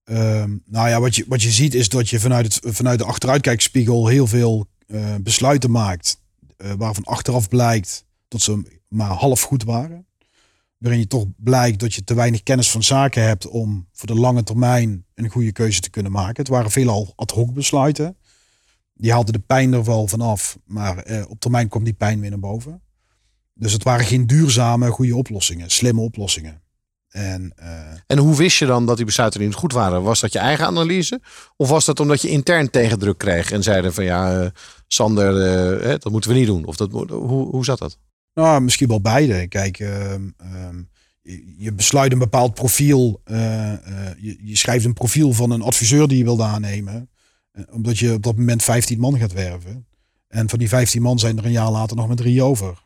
ehm, nou ja, wat je, wat je ziet is dat je vanuit, het, vanuit de achteruitkijkspiegel heel veel eh, besluiten maakt. eh, waarvan achteraf blijkt dat ze maar half goed waren. Waarin je toch blijkt dat je te weinig kennis van zaken hebt om voor de lange termijn een goede keuze te kunnen maken. Het waren veelal ad hoc besluiten. Die haalden de pijn er wel vanaf, maar eh, op termijn kwam die pijn weer naar boven. Dus het waren geen duurzame, goede oplossingen, slimme oplossingen. En eh, En hoe wist je dan dat die besluiten niet goed waren? Was dat je eigen analyse? Of was dat omdat je intern tegendruk kreeg en zeiden van ja, eh, Sander, dat moeten we niet doen? Of dat, hoe, hoe zat dat? Nou, misschien wel beide. Kijk, ehm, ehm, je, besluit een bepaald profiel. eh, eh, je, je schrijft een profiel van een adviseur die je wilt aannemen. eh, omdat je op dat moment 15 man gaat werven. En van die 15 man zijn er een jaar later nog maar drie over.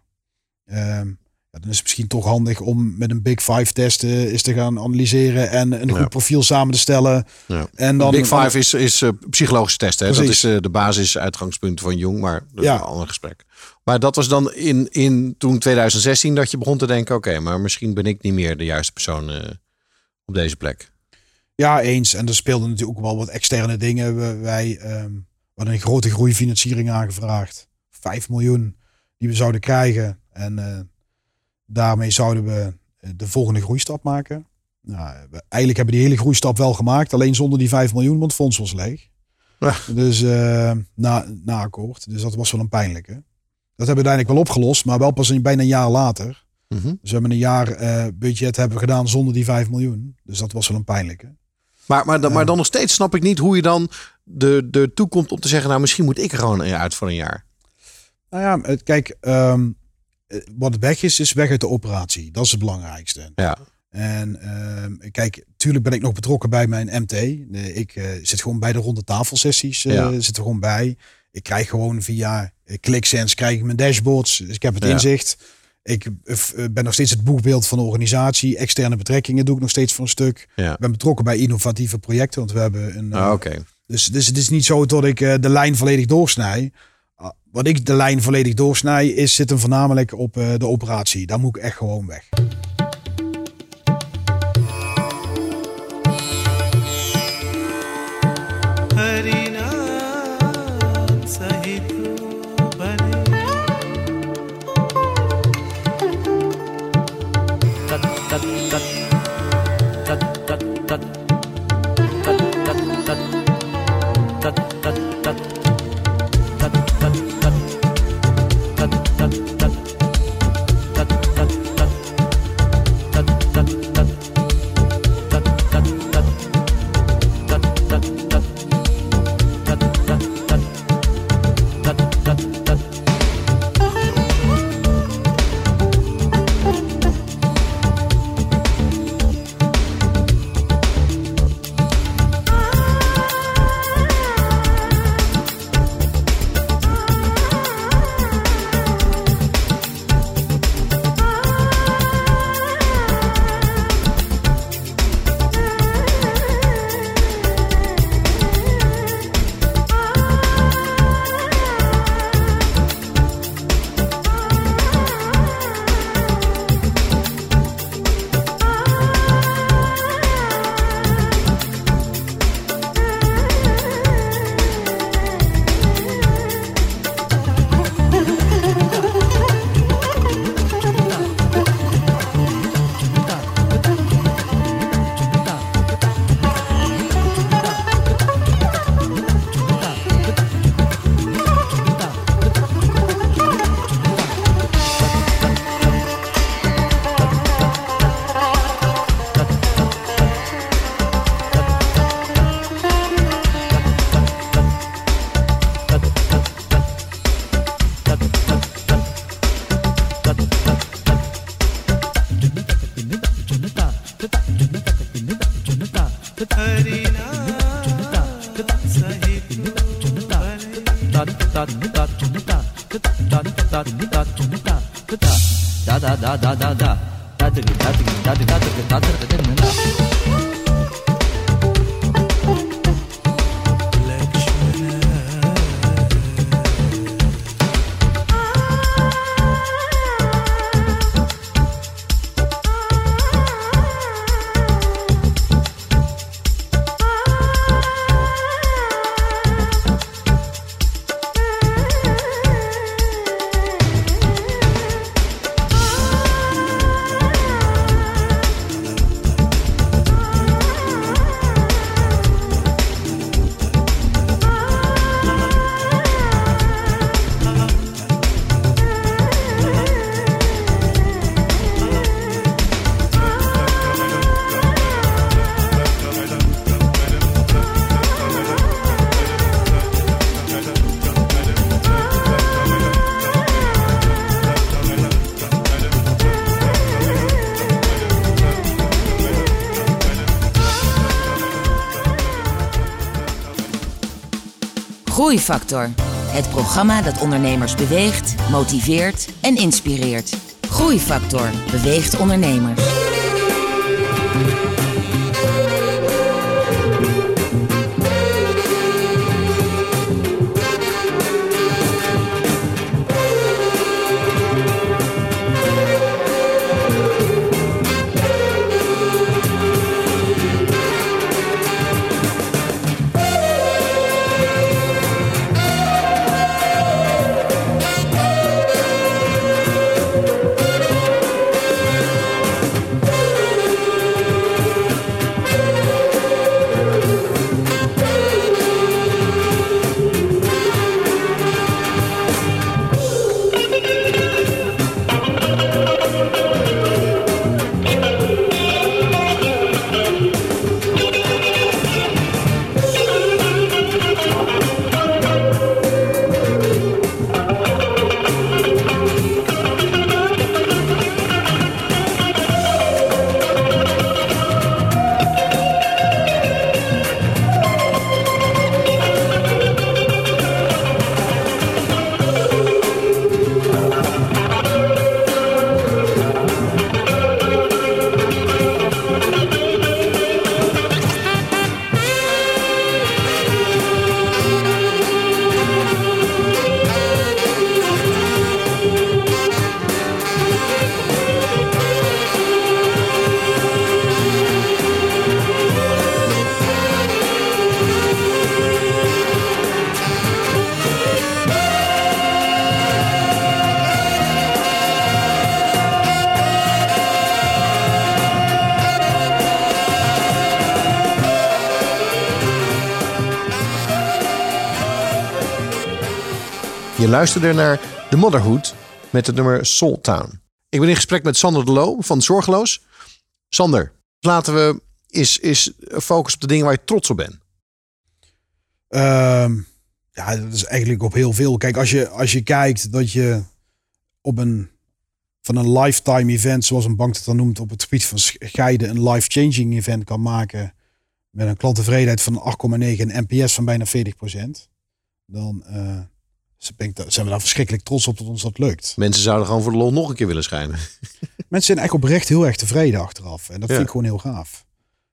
Ja, dan is het misschien toch handig om met een Big Five test eh, eens te gaan analyseren. En een Ja. goed profiel samen te stellen. Ja. En dan, Big Five is, is eh, psychologische testen. Hè? Dat is eh, de basis uitgangspunt van Jong, maar dat is Ja. een ander gesprek. Maar dat was dan in, in toen 2016 dat je begon te denken, oké, maar misschien ben ik niet meer de juiste persoon eh, op deze plek. Ja, eens. En er speelden natuurlijk ook wel wat externe dingen. We- Wij we hadden een grote groeifinanciering aangevraagd. 5 miljoen die we zouden krijgen. En eh, daarmee zouden we eh, de volgende groeistap maken. Nou, we, eigenlijk hebben we die hele groeistap wel gemaakt. Alleen zonder die 5 miljoen, want het fonds was leeg. Ja. Dus eh, na, na akkoord. Dus dat was wel een pijnlijke. Dat hebben we uiteindelijk wel opgelost. Maar wel pas een, bijna een jaar later. Mhm. Dus we hebben een jaar eh, budget hebben we gedaan zonder die 5 miljoen. Dus dat was wel een pijnlijke. Maar, maar, dan, maar dan nog steeds snap ik niet hoe je dan de, de toekomt om te zeggen, nou misschien moet ik er gewoon uit voor een jaar. Nou ja, kijk, ehm, eh, wat weg is, is weg uit de operatie. Dat is het belangrijkste. Ja. En ehm, kijk, tuurlijk ben ik nog betrokken bij mijn MT. Eh, Ik eh, zit gewoon bij de ronde tafelsessies. eh Ja. Zit er gewoon bij. Ik krijg gewoon via eh, ClickSense krijg ik mijn dashboards. Dus ik heb het Ja. inzicht. Ik eh, eh, ben nog steeds het boekbeeld van de organisatie. Externe betrekkingen doe ik nog steeds voor een stuk. Ja. Ik ben betrokken bij innovatieve projecten. Want we hebben een, eh, Ah, Oké. dus, dus het is niet zo dat ik eh, de lijn volledig doorsnij. Ah, Wat ik de lijn volledig doorsnij, is zit hem voornamelijk op eh, de operatie. Daar moet ik echt gewoon weg. Groeifactor. Het programma dat ondernemers beweegt, motiveert en inspireert. Groeifactor beweegt ondernemers. Luisterde naar The Motherhood met het nummer Soul Town. Ik ben in gesprek met Sander de Loo van Zorgeloos. Sander, laten we eens, eens focussen op de dingen waar je trots op bent. Ehm, ja, dat is eigenlijk op heel veel. Kijk, als je, als je kijkt dat je op een van een lifetime event, zoals een bank het dan noemt, op het gebied van scheiden, een life-changing event kan maken met een klanttevredenheid van 8,9 en NPS van bijna 40%, dan eh, ik zijn we daar verschrikkelijk trots op dat ons dat lukt. Mensen zouden gewoon voor de lol nog een keer willen schijnen. Mensen zijn echt oprecht heel erg tevreden achteraf. En dat Ja. vind ik gewoon heel gaaf.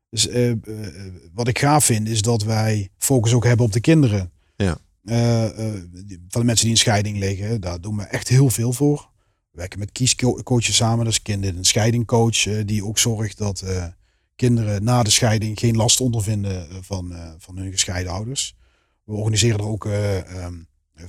Dus eh, eh, wat ik gaaf vind is dat wij focus ook hebben op de kinderen. Ja. Eh, van de mensen die in scheiding liggen. Daar doen we echt heel veel voor. We werken met kiescoaches samen. Dat is kinderen een scheidingcoach. die ook zorgt dat kinderen na de scheiding geen last ondervinden van, van hun gescheiden ouders. We organiseren er ook eh, ehm,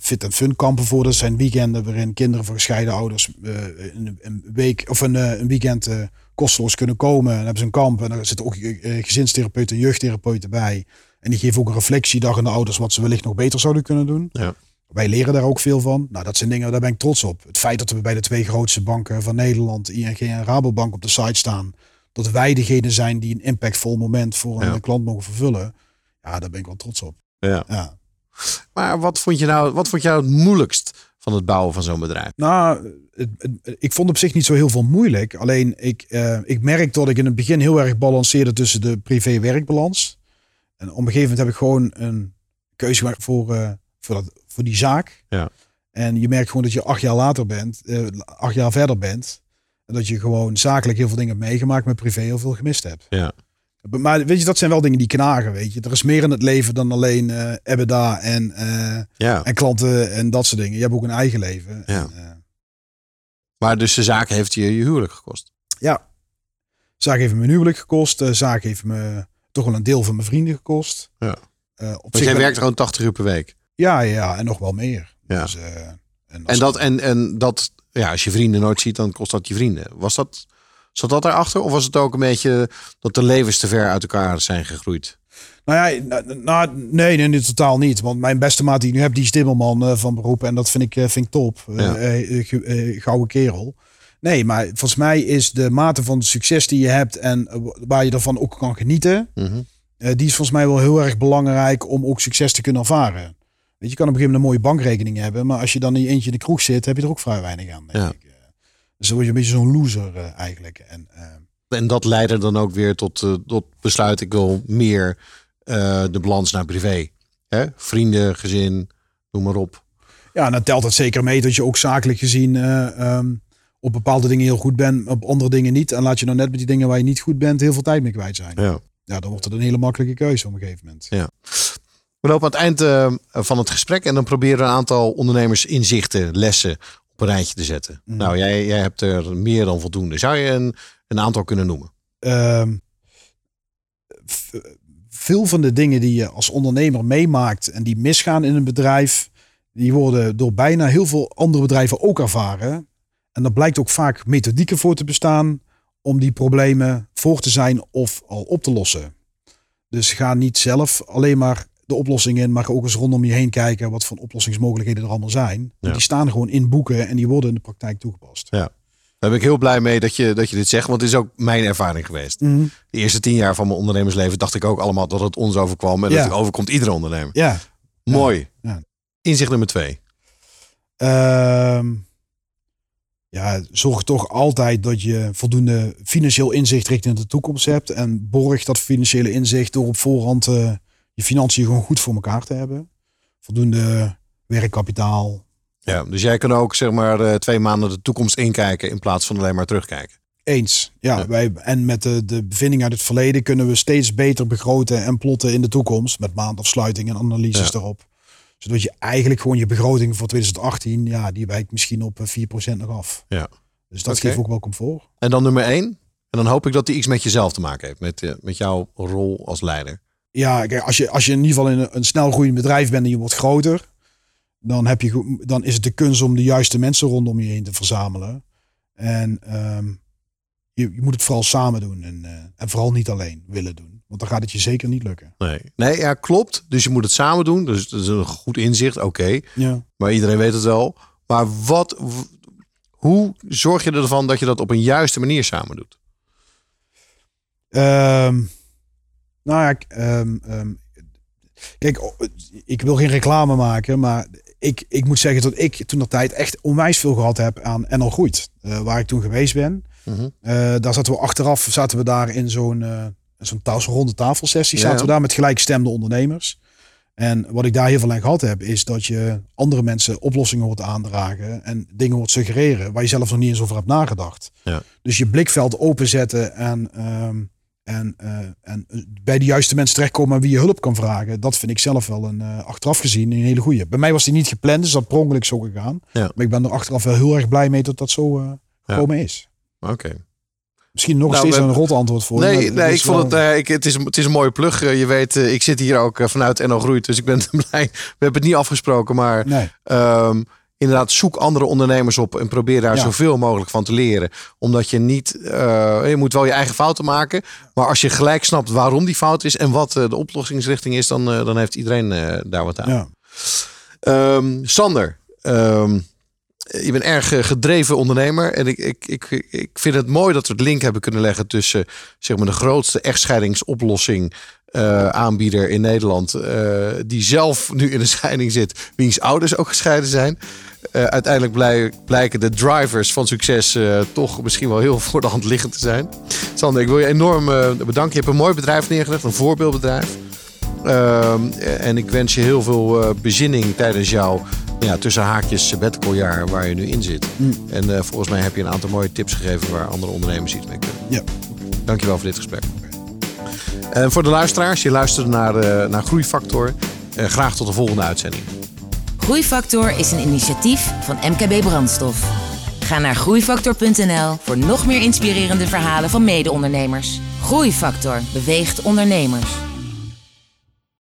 fit en fun kampen voor. Dat zijn weekenden waarin kinderen van gescheiden ouders eh, een, een week of een, eh, een weekend eh, kosteloos kunnen komen. En dan hebben ze een kamp en daar zitten ook gezinstherapeuten en jeugdtherapeuten bij. En die geven ook een reflectiedag aan de ouders wat ze wellicht nog beter zouden kunnen doen. Ja. Wij leren daar ook veel van. Nou, dat zijn dingen, daar ben ik trots op. Het feit dat we bij de twee grootste banken van Nederland, ING en Rabobank, op de site staan. Dat wij degene zijn die een impactvol moment voor een Ja. klant mogen vervullen. Ja, daar ben ik wel trots op. Ja. Ja. Maar wat vond je nou, wat vond nou het moeilijkst van het bouwen van zo'n bedrijf? Nou, het, het- ik vond op zich niet zo heel veel moeilijk. Alleen ik, eh, ik merk dat ik in het begin heel erg balanceerde tussen de privé-werkbalans. En op een gegeven moment heb ik gewoon een keuze gemaakt voor, eh, voor, dat, voor die zaak. Ja. En je merkt gewoon dat je acht jaar later bent, eh, acht jaar verder bent. En dat je gewoon zakelijk heel veel dingen hebt meegemaakt, maar privé heel veel gemist hebt. Ja. Maar weet je, dat zijn wel dingen die knagen, weet je. Er is meer in het leven dan alleen eh EBITDA en, eh, Ja. en klanten en dat soort dingen. Je hebt ook een eigen leven. Ja. En, eh, Maar dus de zaak heeft je je huwelijk gekost. ja. Zaak heeft me een huwelijk gekost. De zaak heeft me toch wel een deel van mijn vrienden gekost. Ja. Op zich jij werkt gewoon 80 uur per week. Ja, ja, en nog wel meer. Ja. Dus, en En dat, en, en dat, ja, als je vrienden nooit ziet, dan kost dat je vrienden. Was dat, zat dat daarachter? Of was het ook een beetje dat de levens te ver uit elkaar zijn gegroeid? Nou ja, nou, nou, nee, nee, nee, totaal niet. Want mijn beste maat die ik nu heb, die is timmerman eh, van beroep. En dat vind ik, eh, vind ik top. Eh, Ja. gouden kerel. Nee, maar volgens mij is de mate van succes die je hebt en waar je ervan ook kan genieten, Mhm. die is volgens mij wel heel erg belangrijk om ook succes te kunnen ervaren. Weet je, je kan op een gegeven moment een mooie bankrekening hebben, maar als je dan in je eentje in de kroeg zit, heb je er ook vrij weinig aan. Denk Ja. ik. Dus dan word je een beetje zo'n loser eh, eigenlijk. En, eh, En dat leidde dan ook weer tot, eh, tot besluit, ik wil meer eh, de balans naar privé. Hè? Vrienden, gezin, noem maar op. Ja, en dan telt het zeker mee dat je ook zakelijk gezien eh, ehm, op bepaalde dingen heel goed bent, op andere dingen niet. En laat je nou net met die dingen waar je niet goed bent heel veel tijd mee kwijt zijn. Ja. Ja, dan wordt het een hele makkelijke keuze op een gegeven moment. Ja. We lopen aan het eind van het gesprek en dan proberen we een aantal ondernemers inzichten, lessen op een rijtje te zetten. Mhm. Nou, jij, jij hebt er meer dan voldoende. Zou je een, een aantal kunnen noemen? Ehm, veel van de dingen die je als ondernemer meemaakt en die misgaan in een bedrijf, die worden door bijna heel veel andere bedrijven ook ervaren. En er blijkt ook vaak methodieken voor te bestaan om die problemen voor te zijn of al op te lossen. Dus ga niet zelf alleen maar de oplossing in, maar ook eens rondom je heen kijken wat voor oplossingsmogelijkheden er allemaal zijn. Ja. Die staan gewoon in boeken en die worden in de praktijk toegepast. Ja. Daar ben ik heel blij mee dat je, dat je dit zegt, want het is ook mijn ervaring geweest. Mhm. De eerste tien jaar van mijn ondernemersleven dacht ik ook allemaal dat het ons overkwam en Ja. dat het overkomt iedere ondernemer. Ja, Mooi. Ja. Inzicht nummer twee. Ehm, ja, zorg toch altijd dat je voldoende financieel inzicht richting de toekomst hebt. En borg dat financiële inzicht door op voorhand eh, je financiën gewoon goed voor elkaar te hebben. Voldoende werkkapitaal. Ja, dus jij kan ook zeg maar eh, twee maanden de toekomst inkijken in plaats van alleen maar terugkijken. Eens. Ja, Ja. Wij, en met de, de bevinding uit het verleden kunnen we steeds beter begroten en plotten in de toekomst. Met maandafsluiting en analyses Ja. erop. Zodat je eigenlijk gewoon je begroting voor 2018, ja, die wijkt misschien op eh, 4% nog af. Ja. Dus dat Oké. geeft ook wel comfort. En dan nummer één. En dan hoop ik dat die iets met jezelf te maken heeft. Met, eh, met jouw rol als leider. Ja, kijk, als je, als je in ieder geval in een, een snel groeiend bedrijf bent en je wordt groter, dan, heb je, dan is het de kunst om de juiste mensen rondom je heen te verzamelen. En ehm, je, je moet het vooral samen doen en, eh, en vooral niet alleen willen doen. Want dan gaat het je zeker niet lukken. Nee. nee, ja, klopt. Dus je moet het samen doen. Dus dat is een goed inzicht. Oké. Ja. Maar iedereen weet het wel. Maar wat, hoe zorg je ervan dat je dat op een juiste manier samen doet? Ehm, nou ja, ehm, ehm, kijk, ik wil geen reclame maken, maar ik, ik moet zeggen dat ik toen de tijd echt onwijs veel gehad heb aan En al groeit, eh, waar ik toen geweest ben. Mhm. Eh, daar zaten we achteraf, zaten we daar in zo'n eh zo'n ta- zo'n ronde tafelsessie, Ja. zaten we daar met gelijkgestemde ondernemers. En wat ik daar heel veel aan gehad heb, is dat je andere mensen oplossingen hoort aandragen en dingen hoort suggereren waar je zelf nog niet eens over hebt nagedacht. Ja. Dus je blikveld openzetten en, ehm, en, eh, en bij de juiste mensen terechtkomen aan wie je hulp kan vragen. Dat vind ik zelf wel een, eh, achteraf gezien een hele goeie. Bij mij was die niet gepland, dus dat per ongeluk zo gegaan. Ja. Maar ik ben er achteraf wel heel erg blij mee dat dat zo eh, gekomen is. Oké. Misschien nog Nou, steeds een rot antwoord voor. Nee, nee ik vond het, eh, ik, het, is, een- het is een mooie plug. Eh, je weet, eh, ik zit hier ook eh, vanuit NL Groeit. Dus ik ben blij. We hebben het niet afgesproken. Maar Nee. ehm, inderdaad, zoek andere ondernemers op. En probeer daar Ja. zoveel mogelijk van te leren. Omdat je niet... eh, je moet wel je eigen fouten maken. Maar als je gelijk snapt waarom die fout is. En wat eh, de oplossingsrichting is. Dan, eh, dan heeft iedereen daar wat aan. Ja. Ehm, Sander, ehm, je bent erg gedreven ondernemer. En ik, ik, ik, ik vind het mooi dat we het link hebben kunnen leggen tussen zeg maar, de grootste echtscheidingsoplossing aanbieder in Nederland. die zelf nu in een scheiding zit, wiens ouders ook gescheiden zijn. Eh, uiteindelijk blij- blijken de drivers van succes eh, toch misschien wel heel voor de hand liggend te zijn. Sander, ik wil je enorm eh, bedanken. Je hebt een mooi bedrijf neergelegd, een voorbeeldbedrijf. Ehm, en ik wens je heel veel bezinning tijdens jouw ja, tussen haakjes sabbaticaljaar waar je nu in zit. Mm. En volgens mij heb je een aantal mooie tips gegeven waar andere ondernemers iets mee kunnen. Ja. Dankjewel voor dit gesprek. En voor de luisteraars, je luisterde naar, naar Groeifactor. Graag tot de volgende uitzending. Groeifactor is een initiatief van MKB Brandstof. Ga naar groeifactor.nl voor nog meer inspirerende verhalen van mede-ondernemers. Groeifactor beweegt ondernemers.